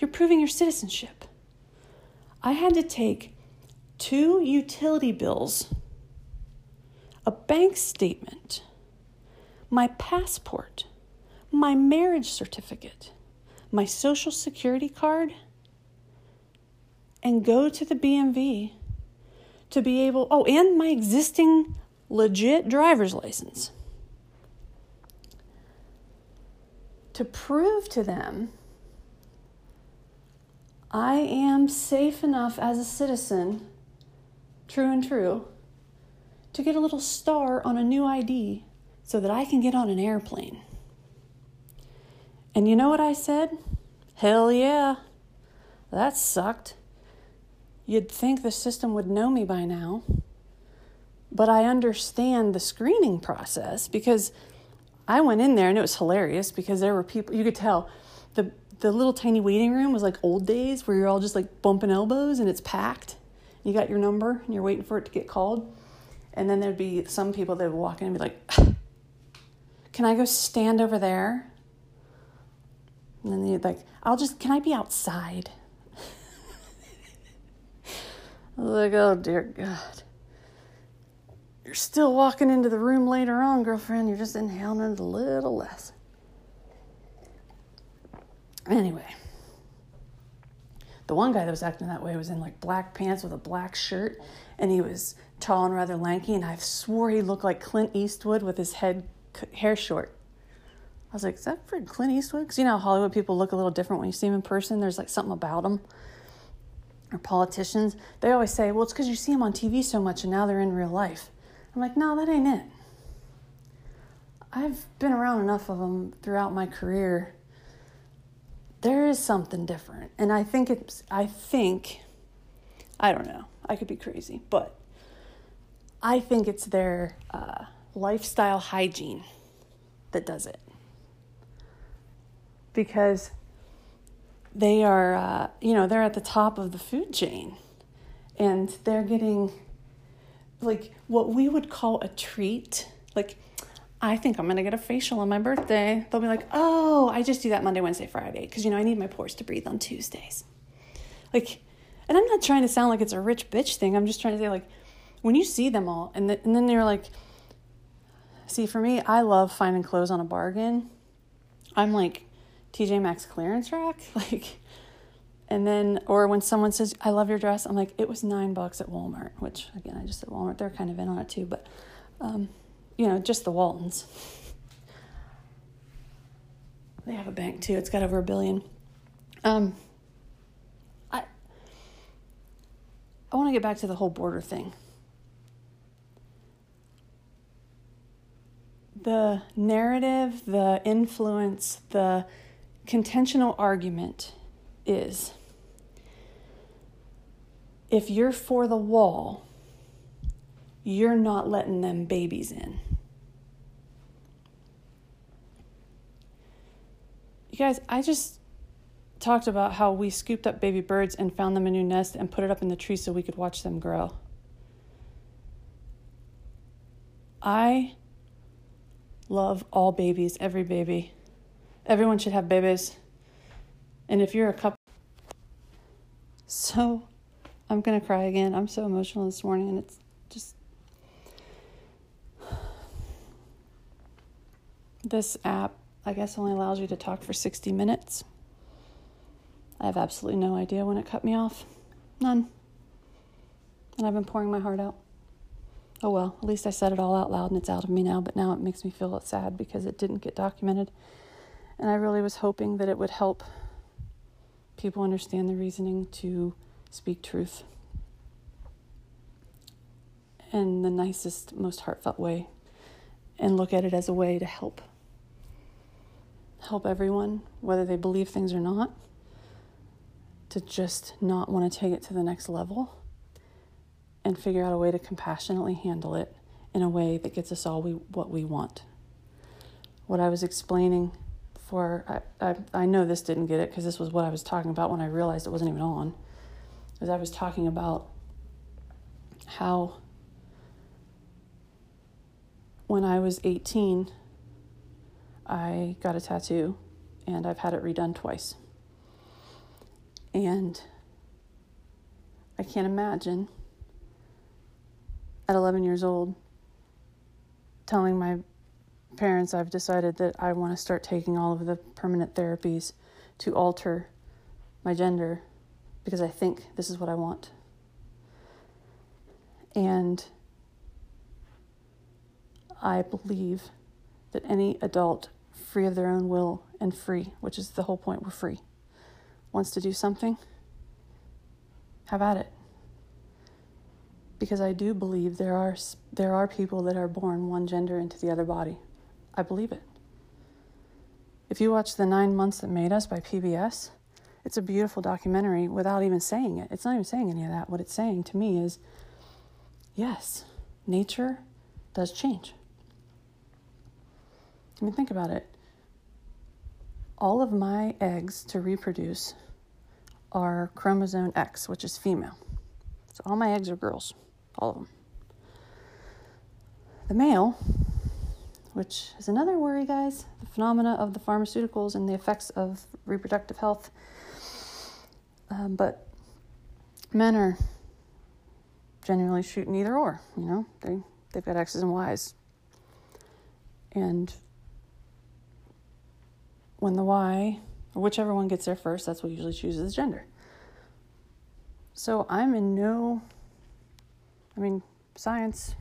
You're proving your citizenship. I had to take two utility bills, a bank statement, my passport, my marriage certificate, my social security card, and go to the BMV to be able, oh, and my existing legit driver's license. To prove to them I am safe enough as a citizen, true and true, to get a little star on a new ID so that I can get on an airplane. And you know what I said? Hell yeah. That sucked. You'd think the system would know me by now. But I understand the screening process because I went in there and it was hilarious because there were people, you could tell the, the little tiny waiting room was like old days where you're all just like bumping elbows and it's packed. You got your number and you're waiting for it to get called. And then there'd be some people that would walk in and be like, Can I go stand over there? And then you'd like, I'll just, can I be outside? Like, oh dear God. You're still walking into the room later on, girlfriend. You're just inhaling it a little less. Anyway, the one guy that was acting that way was in like black pants with a black shirt, and he was tall and rather lanky, and I swore he looked like Clint Eastwood with his head hair short. I was like, is that for Clint Eastwood? Because you know, Hollywood people look a little different when you see them in person. There's like something about them. Or politicians, they always say, well, it's because you see them on TV so much and now they're in real life. I'm like, no, that ain't it. I've been around enough of them throughout my career. There is something different. And I think it's, I think, I don't know, I could be crazy, but I think it's their uh, lifestyle hygiene that does it because they are, uh, you know, they're at the top of the food chain and they're getting like what we would call a treat. Like, I think I'm gonna get a facial on my birthday. They'll be like, oh, I just do that Monday, Wednesday, Friday because, you know, I need my pores to breathe on Tuesdays. Like, and I'm not trying to sound like it's a rich bitch thing. I'm just trying to say, like, when you see them all, and, the, and then they're like, see, for me, I love finding clothes on a bargain. I'm like, TJ Maxx clearance rack. Like, and then, or when someone says, I love your dress, I'm like, it was nine bucks at Walmart, which again, I just said Walmart, they're kind of in on it too, but, um, you know, just the Waltons. They have a bank too, it's got over a billion. Um, I, I want to get back to the whole border thing. The narrative, the influence, the contentional argument is if you're for the wall, you're not letting them babies in. You guys, I just talked about how we scooped up baby birds and found them a new nest and put it up in the tree so we could watch them grow. I love all babies, every baby. Everyone should have babies. And if you're a couple, so I'm going to cry again. I'm so emotional this morning, and it's just. This app, I guess, only allows you to talk for 60 minutes. I have absolutely no idea when it cut me off. None. And I've been pouring my heart out. Oh well, at least I said it all out loud and it's out of me now, but now it makes me feel sad because it didn't get documented. And I really was hoping that it would help people understand the reasoning to speak truth in the nicest, most heartfelt way and look at it as a way to help. Help everyone, whether they believe things or not, to just not want to take it to the next level and figure out a way to compassionately handle it in a way that gets us all we, what we want. What I was explaining for, I, I, I know this didn't get it because this was what I was talking about when I realized it wasn't even on, as I was talking about how when I was 18, I got a tattoo and I've had it redone twice. And I can't imagine at 11 years old telling my parents I've decided that I want to start taking all of the permanent therapies to alter my gender because I think this is what I want. And I believe that any adult free of their own will and free, which is the whole point, we're free, wants to do something, have at it because I do believe there are there are people that are born one gender into the other body. I believe it. If you watch The 9 Months That Made Us by PBS, it's a beautiful documentary without even saying it. It's not even saying any of that. What it's saying to me is yes, nature does change. I mean, think about it. All of my eggs to reproduce are chromosome X, which is female. So all my eggs are girls all of them. The male, which is another worry, guys, the phenomena of the pharmaceuticals and the effects of reproductive health. Um, but men are genuinely shooting either or, you know, they, they've got X's and Y's. And when the Y, whichever one gets there first, that's what usually chooses gender. So I'm in no I mean, science,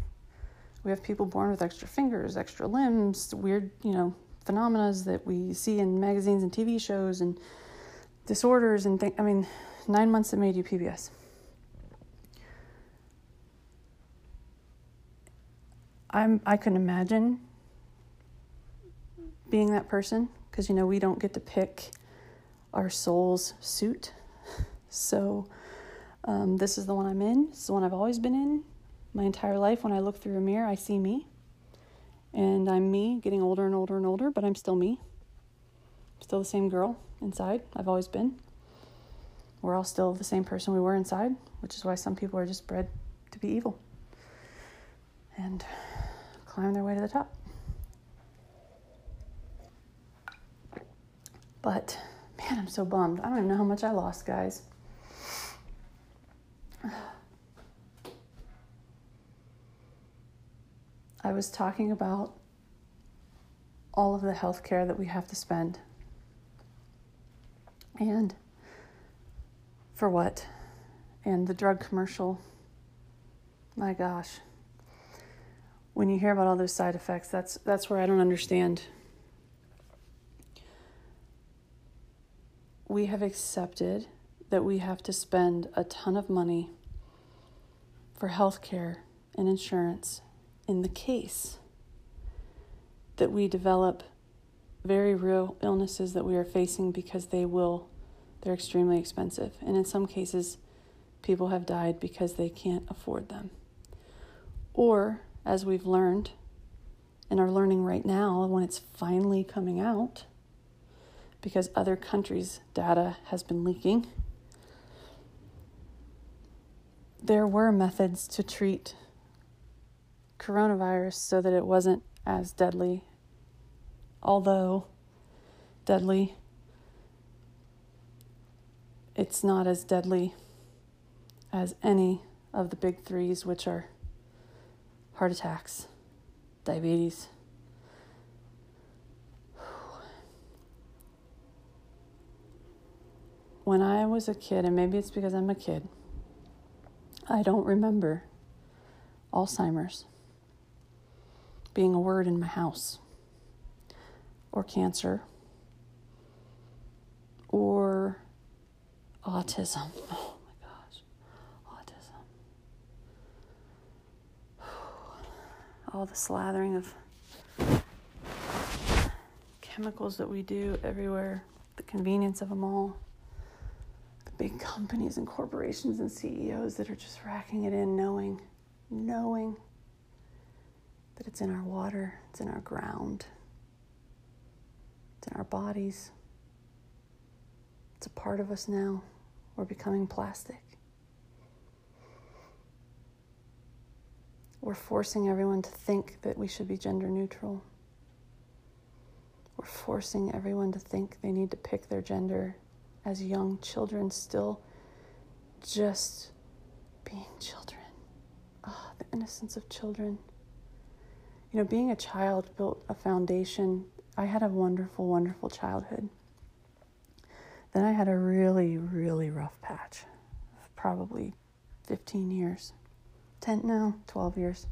we have people born with extra fingers, extra limbs, weird, you know, phenomena that we see in magazines and TV shows and disorders and things. I mean, nine months that made you PBS. I'm, I couldn't imagine being that person because, you know, we don't get to pick our soul's suit. So, um, this is the one I'm in. It's the one I've always been in. My entire life, when I look through a mirror, I see me. And I'm me, getting older and older and older, but I'm still me. Still the same girl inside, I've always been. We're all still the same person we were inside, which is why some people are just bred to be evil and climb their way to the top. But man, I'm so bummed. I don't even know how much I lost, guys. I was talking about all of the health care that we have to spend. And for what? And the drug commercial. My gosh. When you hear about all those side effects, that's that's where I don't understand. We have accepted that we have to spend a ton of money for health care and insurance in the case that we develop very real illnesses that we are facing because they will they're extremely expensive. And in some cases people have died because they can't afford them. Or as we've learned and are learning right now when it's finally coming out because other countries' data has been leaking. There were methods to treat coronavirus so that it wasn't as deadly, although deadly, it's not as deadly as any of the big threes, which are heart attacks, diabetes. When I was a kid, and maybe it's because I'm a kid, I don't remember Alzheimer's being a word in my house, or cancer, or autism. Oh my gosh, autism. All the slathering of chemicals that we do everywhere, the convenience of them all, big companies and corporations and CEOs that are just racking it in, knowing, knowing that it's in our water, it's in our ground, it's in our bodies, it's a part of us now. We're becoming plastic. We're forcing everyone to think that we should be gender neutral. We're forcing everyone to think they need to pick their gender as young children, still just being children. Oh, the innocence of children. You know, being a child built a foundation. I had a wonderful, wonderful childhood. Then I had a really, really rough patch of probably 15 years. 10 now 12 years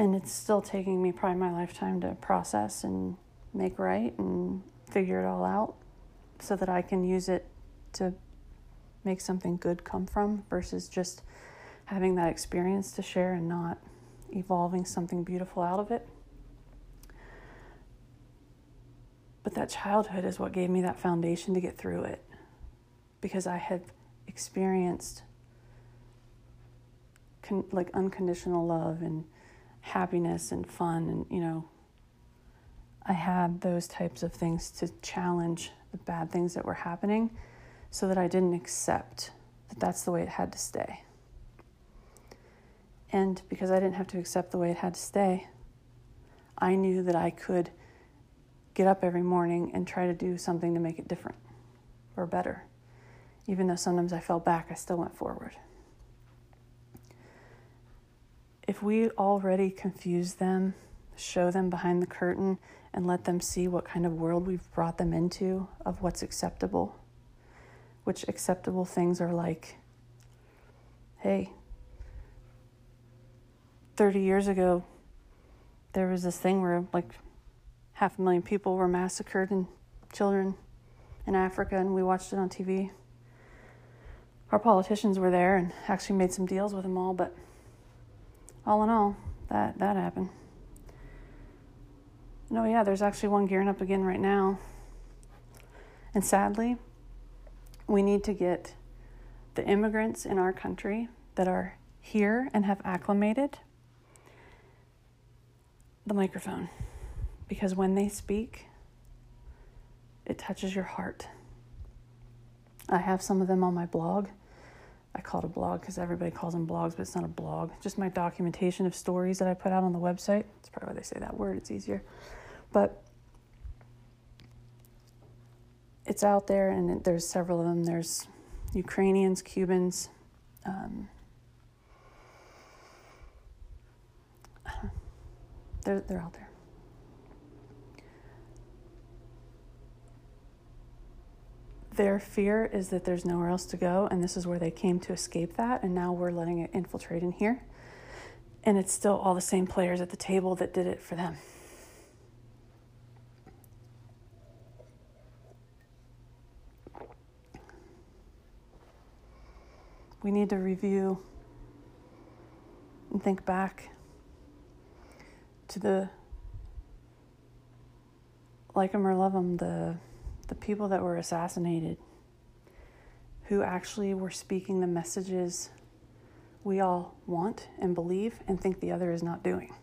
and it's still taking me probably my lifetime to process and make right and figure it all out so that I can use it to make something good come from versus just having that experience to share and not evolving something beautiful out of it. But that childhood is what gave me that foundation to get through it because I had experienced con- like unconditional love and happiness and fun and you know I had those types of things to challenge the bad things that were happening so that I didn't accept that that's the way it had to stay. And because I didn't have to accept the way it had to stay, I knew that I could get up every morning and try to do something to make it different or better. Even though sometimes I fell back, I still went forward if we already confuse them, show them behind the curtain, and let them see what kind of world we've brought them into of what's acceptable, which acceptable things are like, hey, 30 years ago, there was this thing where like half a million people were massacred and children in Africa, and we watched it on TV. Our politicians were there and actually made some deals with them all, but all in all, that that happened. No, yeah, there's actually one gearing up again right now. And sadly, we need to get the immigrants in our country that are here and have acclimated the microphone. Because when they speak, it touches your heart. I have some of them on my blog I call it a blog because everybody calls them blogs, but it's not a blog. Just my documentation of stories that I put out on the website. That's probably why they say that word, it's easier. But it's out there, and there's several of them. There's Ukrainians, Cubans, um, they're, they're out there. their fear is that there's nowhere else to go, and this is where they came to escape that, and now we're letting it infiltrate in here. And it's still all the same players at the table that did it for them. We need to review and think back to the like them or love them, the the people that were assassinated who actually were speaking the messages we all want and believe and think the other is not doing.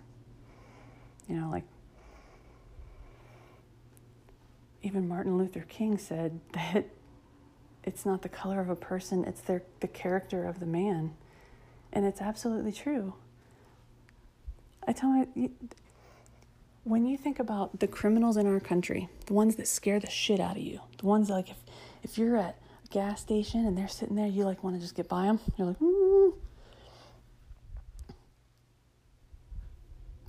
You know, like even Martin Luther King said that it's not the color of a person, it's their, the character of the man. And it's absolutely true. I tell my, when you think about the criminals in our country, the ones that scare the shit out of you, the ones like if, if you're at a gas station and they're sitting there, you like want to just get by them, you're like, Ooh.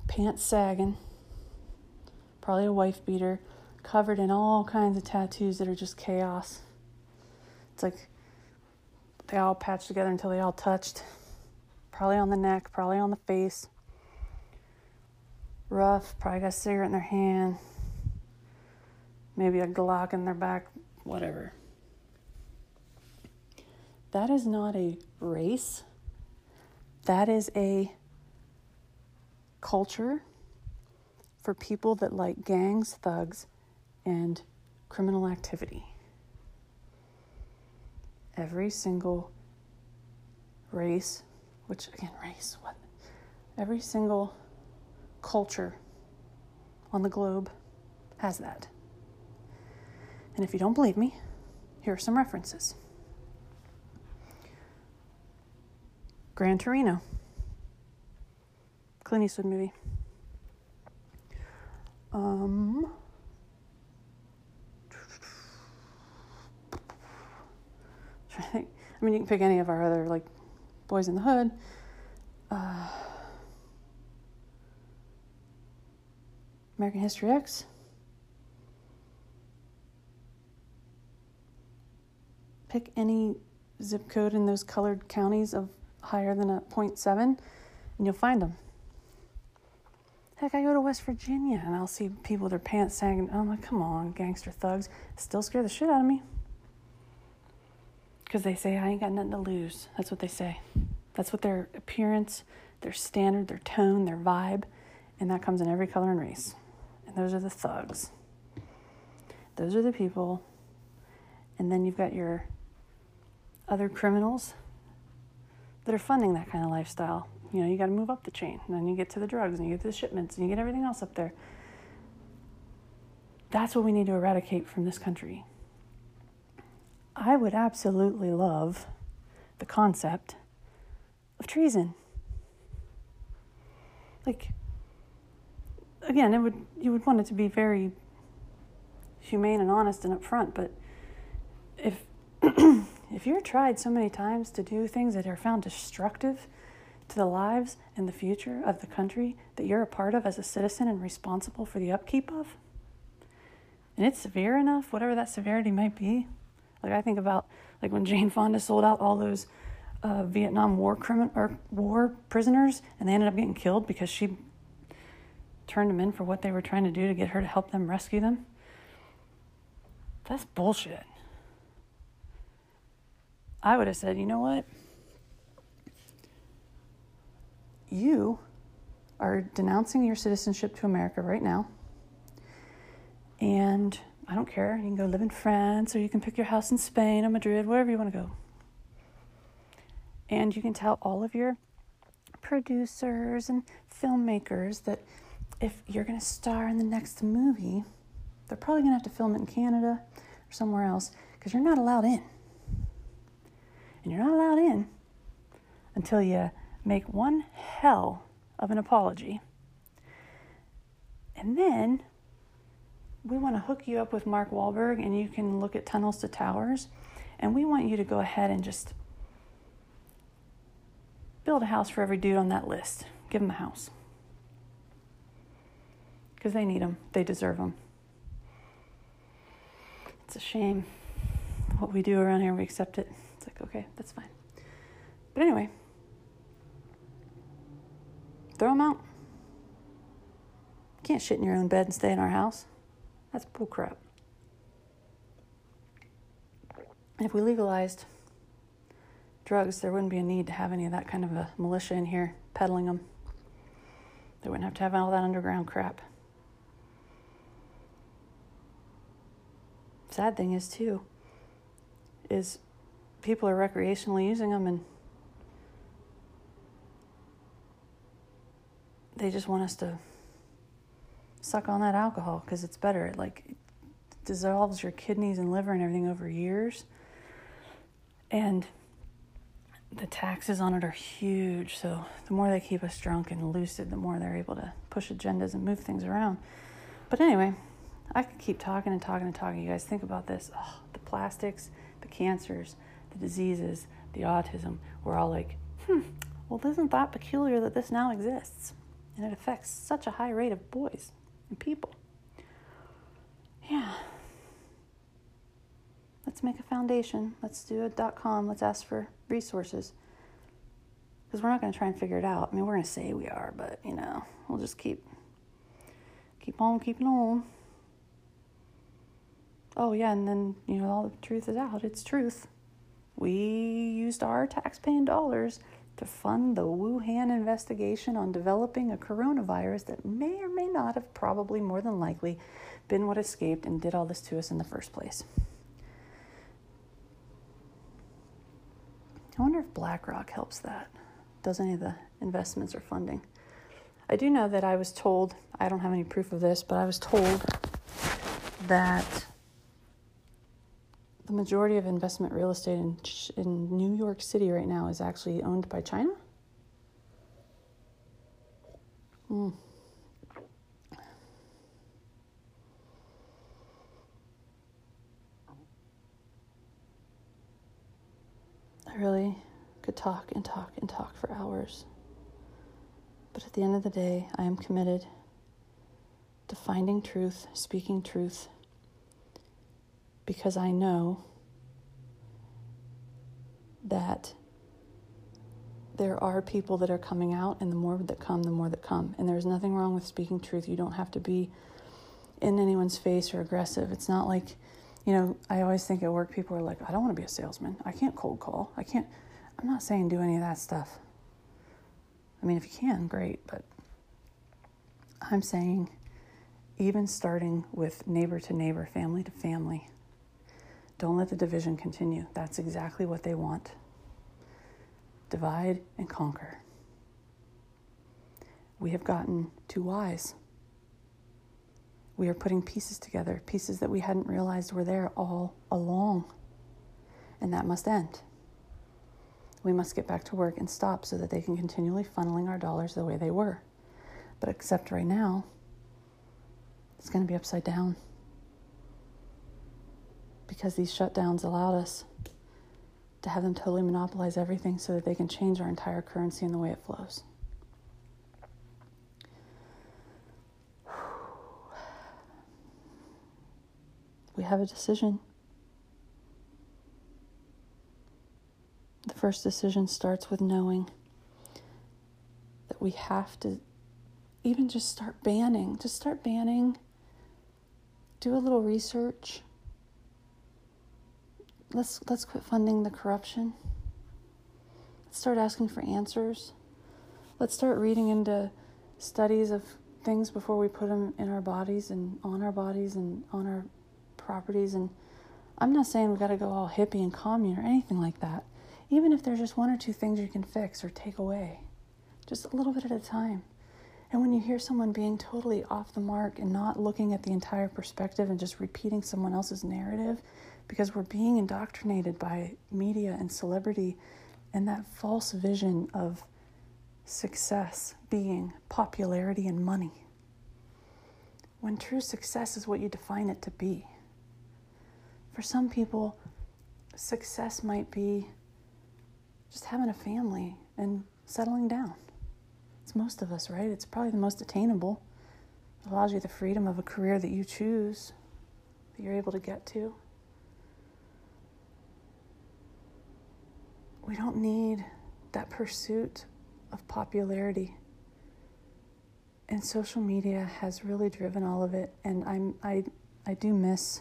pants sagging, probably a wife beater, covered in all kinds of tattoos that are just chaos. It's like they all patched together until they all touched. Probably on the neck, probably on the face. Rough, probably got a cigarette in their hand. Maybe a Glock in their back, whatever. That is not a race. That is a culture for people that like gangs, thugs, and criminal activity every single race, which again, race, what? Every single culture on the globe has that. And if you don't believe me, here are some references Gran Torino, Clint Eastwood movie. Um, I mean, you can pick any of our other like Boys in the Hood. Uh, American History X. Pick any zip code in those colored counties of higher than a 0.7 and you'll find them. Heck, I go to West Virginia and I'll see people with their pants sagging. I'm like, come on, gangster thugs. Still scare the shit out of me. Because they say, I ain't got nothing to lose. That's what they say. That's what their appearance, their standard, their tone, their vibe, and that comes in every color and race. And those are the thugs. Those are the people. And then you've got your other criminals that are funding that kind of lifestyle. You know, you got to move up the chain. And then you get to the drugs and you get to the shipments and you get everything else up there. That's what we need to eradicate from this country. I would absolutely love the concept of treason. Like, again, it would you would want it to be very humane and honest and upfront, but if if you're tried so many times to do things that are found destructive to the lives and the future of the country that you're a part of as a citizen and responsible for the upkeep of, and it's severe enough, whatever that severity might be, like I think about like when Jane Fonda sold out all those uh, Vietnam War crimin- or war prisoners, and they ended up getting killed because she turned them in for what they were trying to do to get her to help them rescue them. That's bullshit. I would have said, you know what? You are denouncing your citizenship to America right now. And I don't care. You can go live in France or you can pick your house in Spain or Madrid, wherever you want to go. And you can tell all of your producers and filmmakers that if you're going to star in the next movie, they're probably going to have to film it in Canada or somewhere else because you're not allowed in. And you're not allowed in until you make one hell of an apology. And then we want to hook you up with Mark Wahlberg and you can look at Tunnels to Towers. And we want you to go ahead and just build a house for every dude on that list. Give them a house. Because they need them, they deserve them. It's a shame what we do around here, we accept it. It's like, okay, that's fine. But anyway, throw them out. Can't shit in your own bed and stay in our house. That's bullcrap. If we legalized drugs, there wouldn't be a need to have any of that kind of a militia in here peddling them. They wouldn't have to have all that underground crap. Sad thing is, too, is people are recreationally using them and they just want us to suck on that alcohol because it's better. It like dissolves your kidneys and liver and everything over years. And the taxes on it are huge. So the more they keep us drunk and lucid, the more they're able to push agendas and move things around. But anyway, I could keep talking and talking and talking. You guys think about this. Oh, the plastics, the cancers, the diseases, the autism. We're all like, hmm, well, isn't that peculiar that this now exists? And it affects such a high rate of boys and people. Yeah. Let's make a foundation. Let's do a dot com. Let's ask for resources. Because we're not going to try and figure it out. I mean, we're going to say we are, but you know, we'll just keep keep on keeping on. Oh yeah, and then you know all the truth is out. It's truth. We used our tax-paying dollars to fund the Wuhan investigation on developing a coronavirus that may or may not have probably more than likely been what escaped and did all this to us in the first place. I wonder if BlackRock helps that, does any of the investments or funding. I do know that I was told, I don't have any proof of this, but I was told that the majority of investment real estate in, in New York City right now is actually owned by China. Mm. I really could talk and talk and talk for hours. But at the end of the day, I am committed to finding truth, speaking truth, because I know that there are people that are coming out, and the more that come, the more that come. And there's nothing wrong with speaking truth. You don't have to be in anyone's face or aggressive. It's not like, you know, I always think at work people are like, I don't want to be a salesman. I can't cold call. I can't, I'm not saying do any of that stuff. I mean, if you can, great, but I'm saying even starting with neighbor to neighbor, family to family, don't let the division continue. That's exactly what they want. Divide and conquer. We have gotten too wise. We are putting pieces together, pieces that we hadn't realized were there all along. And that must end. We must get back to work and stop so that they can continually funneling our dollars the way they were. But except right now, it's going to be upside down because these shutdowns allowed us to have them totally monopolize everything so that they can change our entire currency and the way it flows. We have a decision. The first decision starts with knowing that we have to even just start banning, just start banning, do a little research let's let's quit funding the corruption. Let's start asking for answers. Let's start reading into studies of things before we put them in our bodies and on our bodies and on our properties and I'm not saying we got to go all hippie and commune or anything like that. Even if there's just one or two things you can fix or take away, just a little bit at a time. And when you hear someone being totally off the mark and not looking at the entire perspective and just repeating someone else's narrative, because we're being indoctrinated by media and celebrity and that false vision of success being popularity and money. When true success is what you define it to be. For some people, success might be just having a family and settling down. It's most of us, right? It's probably the most attainable. It allows you the freedom of a career that you choose, that you're able to get to. We don't need that pursuit of popularity. And social media has really driven all of it. And I'm, I, I do miss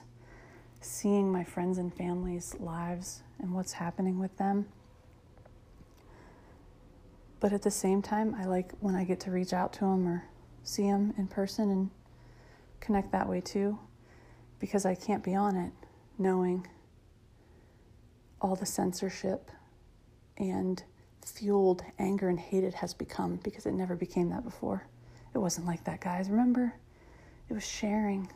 seeing my friends and family's lives and what's happening with them. But at the same time, I like when I get to reach out to them or see them in person and connect that way too, because I can't be on it knowing all the censorship and fueled anger and hate it has become because it never became that before. It wasn't like that, guys. Remember? It was sharing.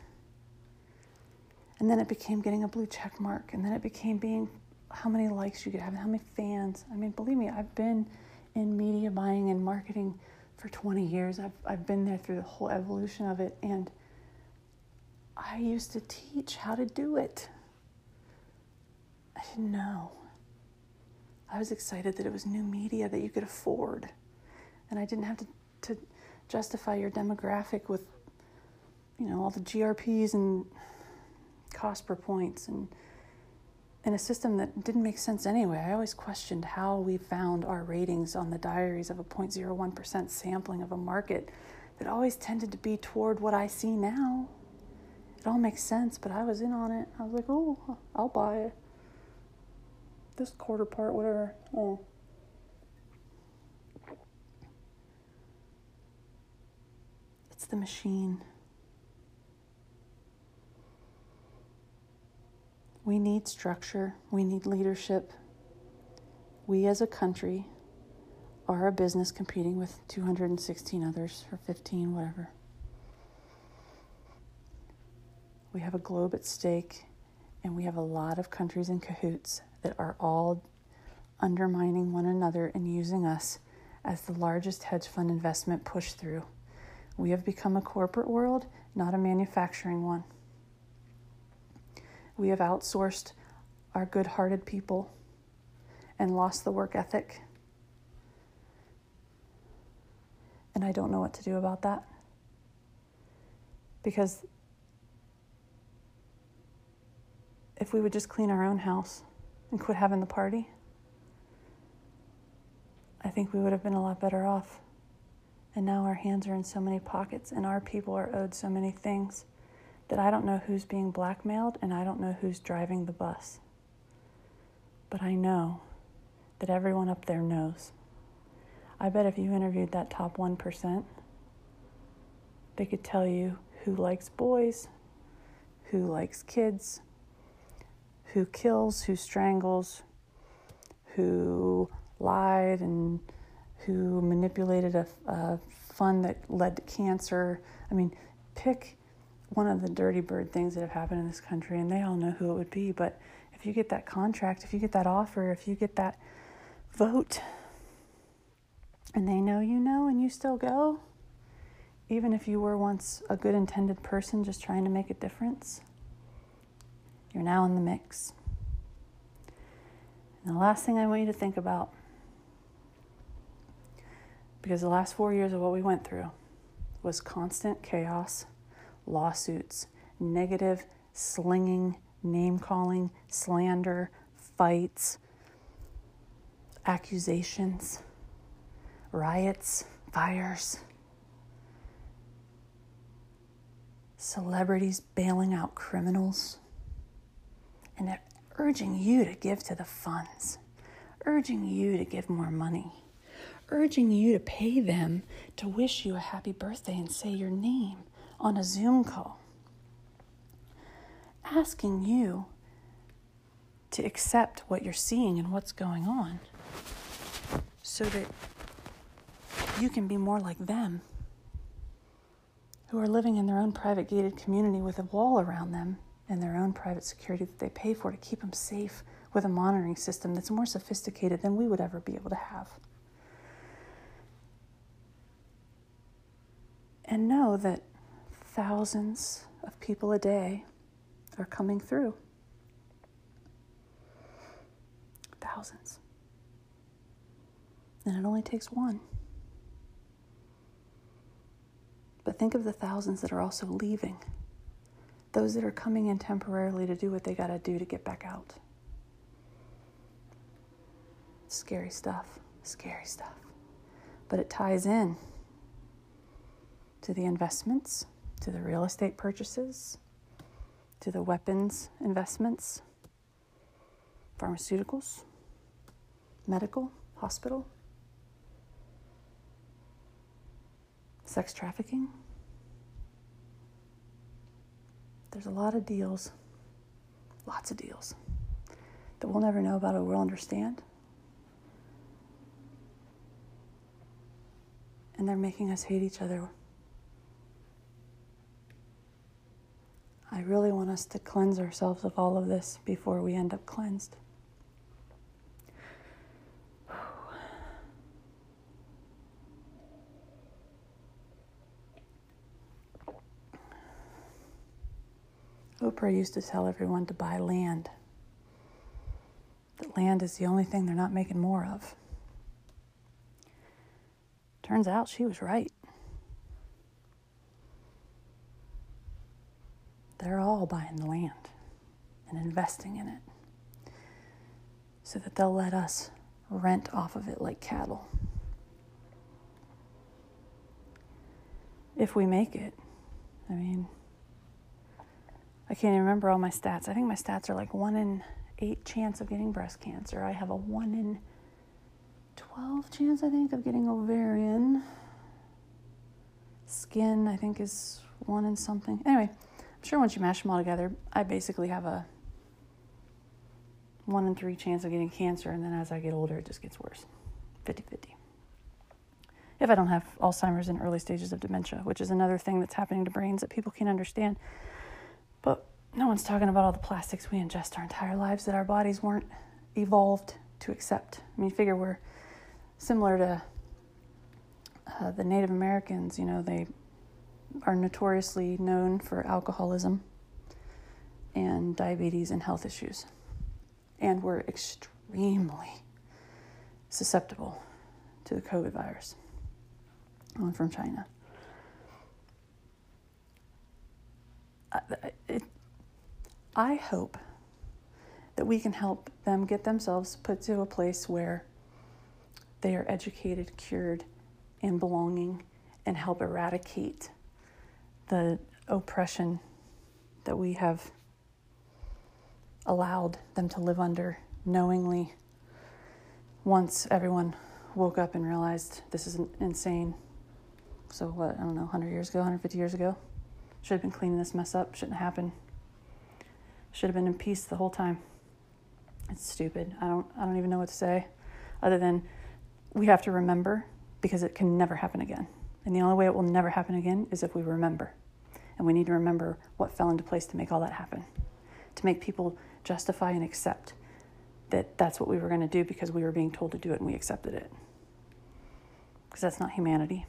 And then it became getting a blue check mark. And then it became being how many likes you could have, how many fans. I mean, believe me, I've been in media buying and marketing for 20 years. I've, I've been there through the whole evolution of it. And I used to teach how to do it. I didn't know. I was excited that it was new media that you could afford. And I didn't have to, to justify your demographic with, you know, all the GRPs and cost per points and in a system that didn't make sense anyway. I always questioned how we found our ratings on the diaries of a 0.01% sampling of a market that always tended to be toward what I see now. It all makes sense, but I was in on it. I was like, oh, I'll buy it. This quarter part, whatever. Oh. It's the machine. We need structure, we need leadership. We as a country are a business competing with 216 others or 15, whatever. We have a globe at stake, and we have a lot of countries in cahoots that are all undermining one another and using us as the largest hedge fund investment push through. We have become a corporate world, not a manufacturing one. We have outsourced our good hearted people and lost the work ethic. And I don't know what to do about that. Because if we would just clean our own house and quit having the party, I think we would have been a lot better off. And now our hands are in so many pockets, and our people are owed so many things that I don't know who's being blackmailed and I don't know who's driving the bus. But I know that everyone up there knows. I bet if you interviewed that top 1%, they could tell you who likes boys, who likes kids, who kills, who strangles, who lied and who manipulated a, a fund that led to cancer. I mean, pick one of the dirty bird things that have happened in this country, and they all know who it would be. But if you get that contract, if you get that offer, if you get that vote, and they know you know, and you still go, even if you were once a good intended person just trying to make a difference, you're now in the mix. And the last thing I want you to think about, because the last four years of what we went through was constant chaos lawsuits, negative, slinging, name calling, slander, fights, accusations, riots, fires, celebrities bailing out criminals, and they're urging you to give to the funds, urging you to give more money, urging you to pay them to wish you a happy birthday and say your name on a Zoom call, asking you to accept what you're seeing and what's going on so that you can be more like them who are living in their own private gated community with a wall around them and their own private security that they pay for to keep them safe with a monitoring system that's more sophisticated than we would ever be able to have. And know that thousands of people a day are coming through. Thousands. And it only takes one. But think of the thousands that are also leaving, those that are coming in temporarily to do what they got to do to get back out. Scary stuff, scary stuff. But it ties in to the investments to the real estate purchases, to the weapons investments, pharmaceuticals, medical, hospital, sex trafficking. There's a lot of deals, lots of deals that we'll never know about or we'll understand. And they're making us hate each other I really want us to cleanse ourselves of all of this before we end up cleansed. Oprah used to tell everyone to buy land. That land is the only thing they're not making more of. Turns out she was right. They're all buying the land and investing in it so that they'll let us rent off of it like cattle. If we make it, I mean, I can't even remember all my stats. I think my stats are like one in eight chance of getting breast cancer. I have a one in 12 chance, I think, of getting ovarian. Skin, I think, is one in something. Anyway, I'm sure once you mash them all together, I basically have a one in three chance of getting cancer, and then as I get older, it just gets worse 50 50. If I don't have Alzheimer's in early stages of dementia, which is another thing that's happening to brains that people can't understand. No one's talking about all the plastics we ingest our entire lives that our bodies weren't evolved to accept. I mean, figure we're similar to uh, the Native Americans, you know, they are notoriously known for alcoholism and diabetes and health issues. And we're extremely susceptible to the COVID virus one from China. it, I hope that we can help them get themselves put to a place where they are educated, cured, and belonging, and help eradicate the oppression that we have allowed them to live under knowingly once everyone woke up and realized this is insane. So, what, I don't know, 100 years ago, 150 years ago? Should have been cleaning this mess up. Shouldn't happen. Should have been in peace the whole time. It's stupid. I don't I don't even know what to say other than we have to remember because it can never happen again. And the only way it will never happen again is if we remember. And we need to remember what fell into place to make all that happen. To make people justify and accept that that's what we were going to do because we were being told to do it and we accepted it. Because that's not humanity.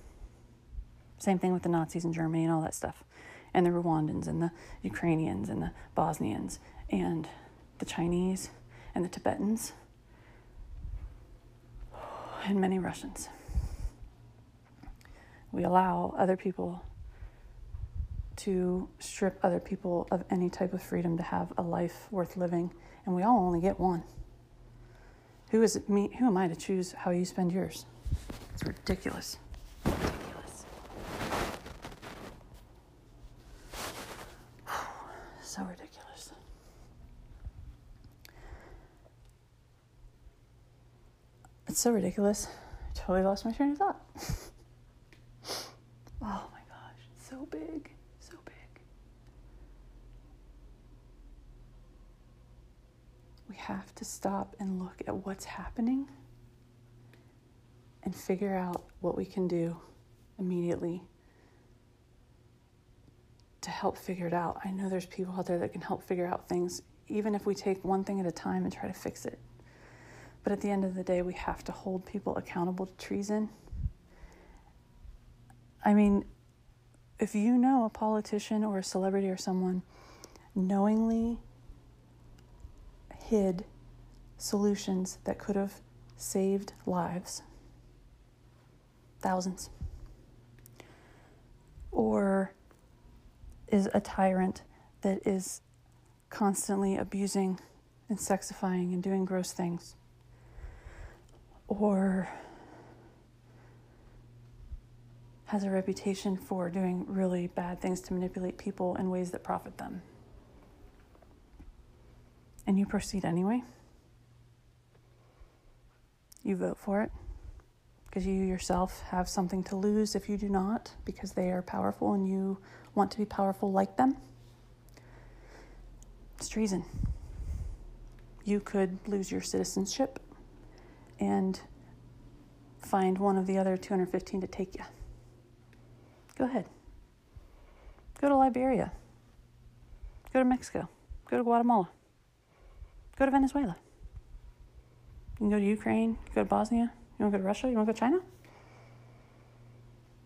Same thing with the Nazis in Germany and all that stuff and the Rwandans and the Ukrainians and the Bosnians and the Chinese and the Tibetans and many Russians. We allow other people to strip other people of any type of freedom to have a life worth living, and we all only get one. Who is me? Who am I to choose how you spend yours? It's ridiculous. So ridiculous. It's so ridiculous. I totally lost my train of thought. oh my gosh, so big, so big. We have to stop and look at what's happening and figure out what we can do immediately to help figure it out. I know there's people out there that can help figure out things, even if we take one thing at a time and try to fix it. But at the end of the day, we have to hold people accountable to treason. I mean, if you know a politician or a celebrity or someone knowingly hid solutions that could have saved lives, thousands, or is a tyrant that is constantly abusing and sexifying and doing gross things. Or has a reputation for doing really bad things to manipulate people in ways that profit them. And you proceed anyway. You vote for it because you yourself have something to lose if you do not, because they are powerful and you want to be powerful like them. It's treason. You could lose your citizenship and find one of the other 215 to take you. Go ahead. Go to Liberia. Go to Mexico. Go to Guatemala. Go to Venezuela. You can go to Ukraine, go to Bosnia. You want to go to Russia? You want to go to China?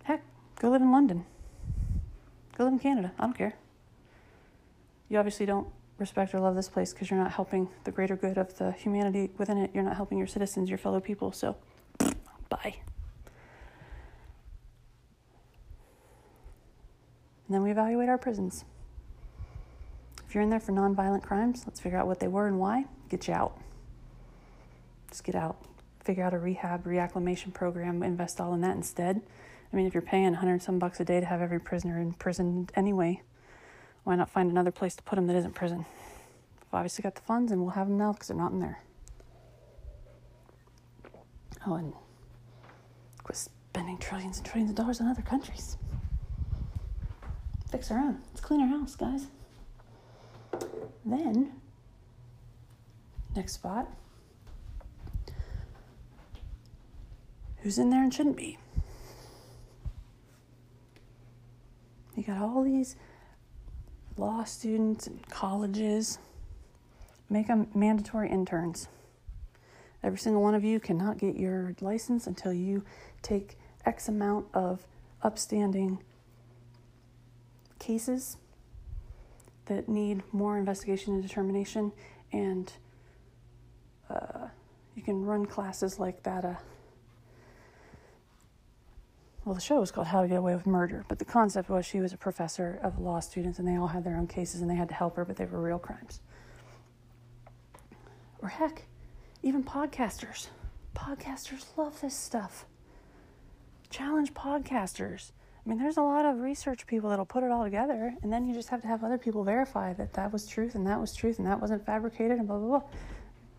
Heck, go live in London. Go live in Canada. I don't care. You obviously don't respect or love this place because you're not helping the greater good of the humanity within it. You're not helping your citizens, your fellow people. So, bye. And then we evaluate our prisons. If you're in there for nonviolent crimes, let's figure out what they were and why. Get you out. Just get out. Figure out a rehab, reacclimation program, invest all in that instead. I mean, if you're paying 100 some bucks a day to have every prisoner in prison anyway, why not find another place to put them that isn't prison? We've obviously got the funds and we'll have them now because they're not in there. Oh, and quit spending trillions and trillions of dollars on other countries. Fix our own. Let's clean our house, guys. Then, next spot. Who's in there and shouldn't be? You got all these law students and colleges. Make them mandatory interns. Every single one of you cannot get your license until you take X amount of upstanding cases that need more investigation and determination, and uh, you can run classes like that. Uh, well, the show was called How to Get Away with Murder, but the concept was she was a professor of law students and they all had their own cases and they had to help her, but they were real crimes. Or heck, even podcasters. Podcasters love this stuff. Challenge podcasters. I mean, there's a lot of research people that'll put it all together, and then you just have to have other people verify that that was truth and that was truth and that wasn't fabricated and blah, blah, blah.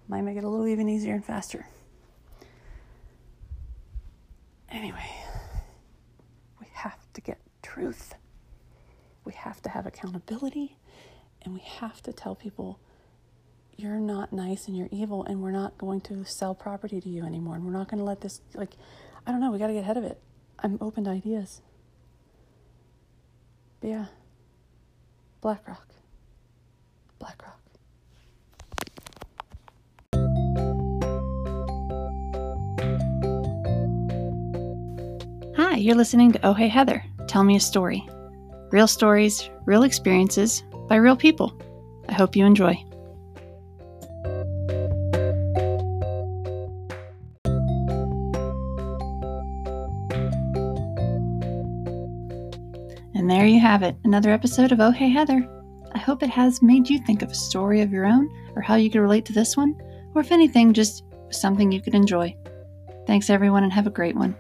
Might make it a little even easier and faster. Anyway to get truth. We have to have accountability and we have to tell people you're not nice and you're evil and we're not going to sell property to you anymore and we're not going to let this like I don't know, we got to get ahead of it. I'm open to ideas. But yeah. BlackRock. BlackRock. You're listening to Oh Hey Heather. Tell me a story. Real stories, real experiences by real people. I hope you enjoy. And there you have it, another episode of Oh Hey Heather. I hope it has made you think of a story of your own or how you could relate to this one, or if anything, just something you could enjoy. Thanks, everyone, and have a great one.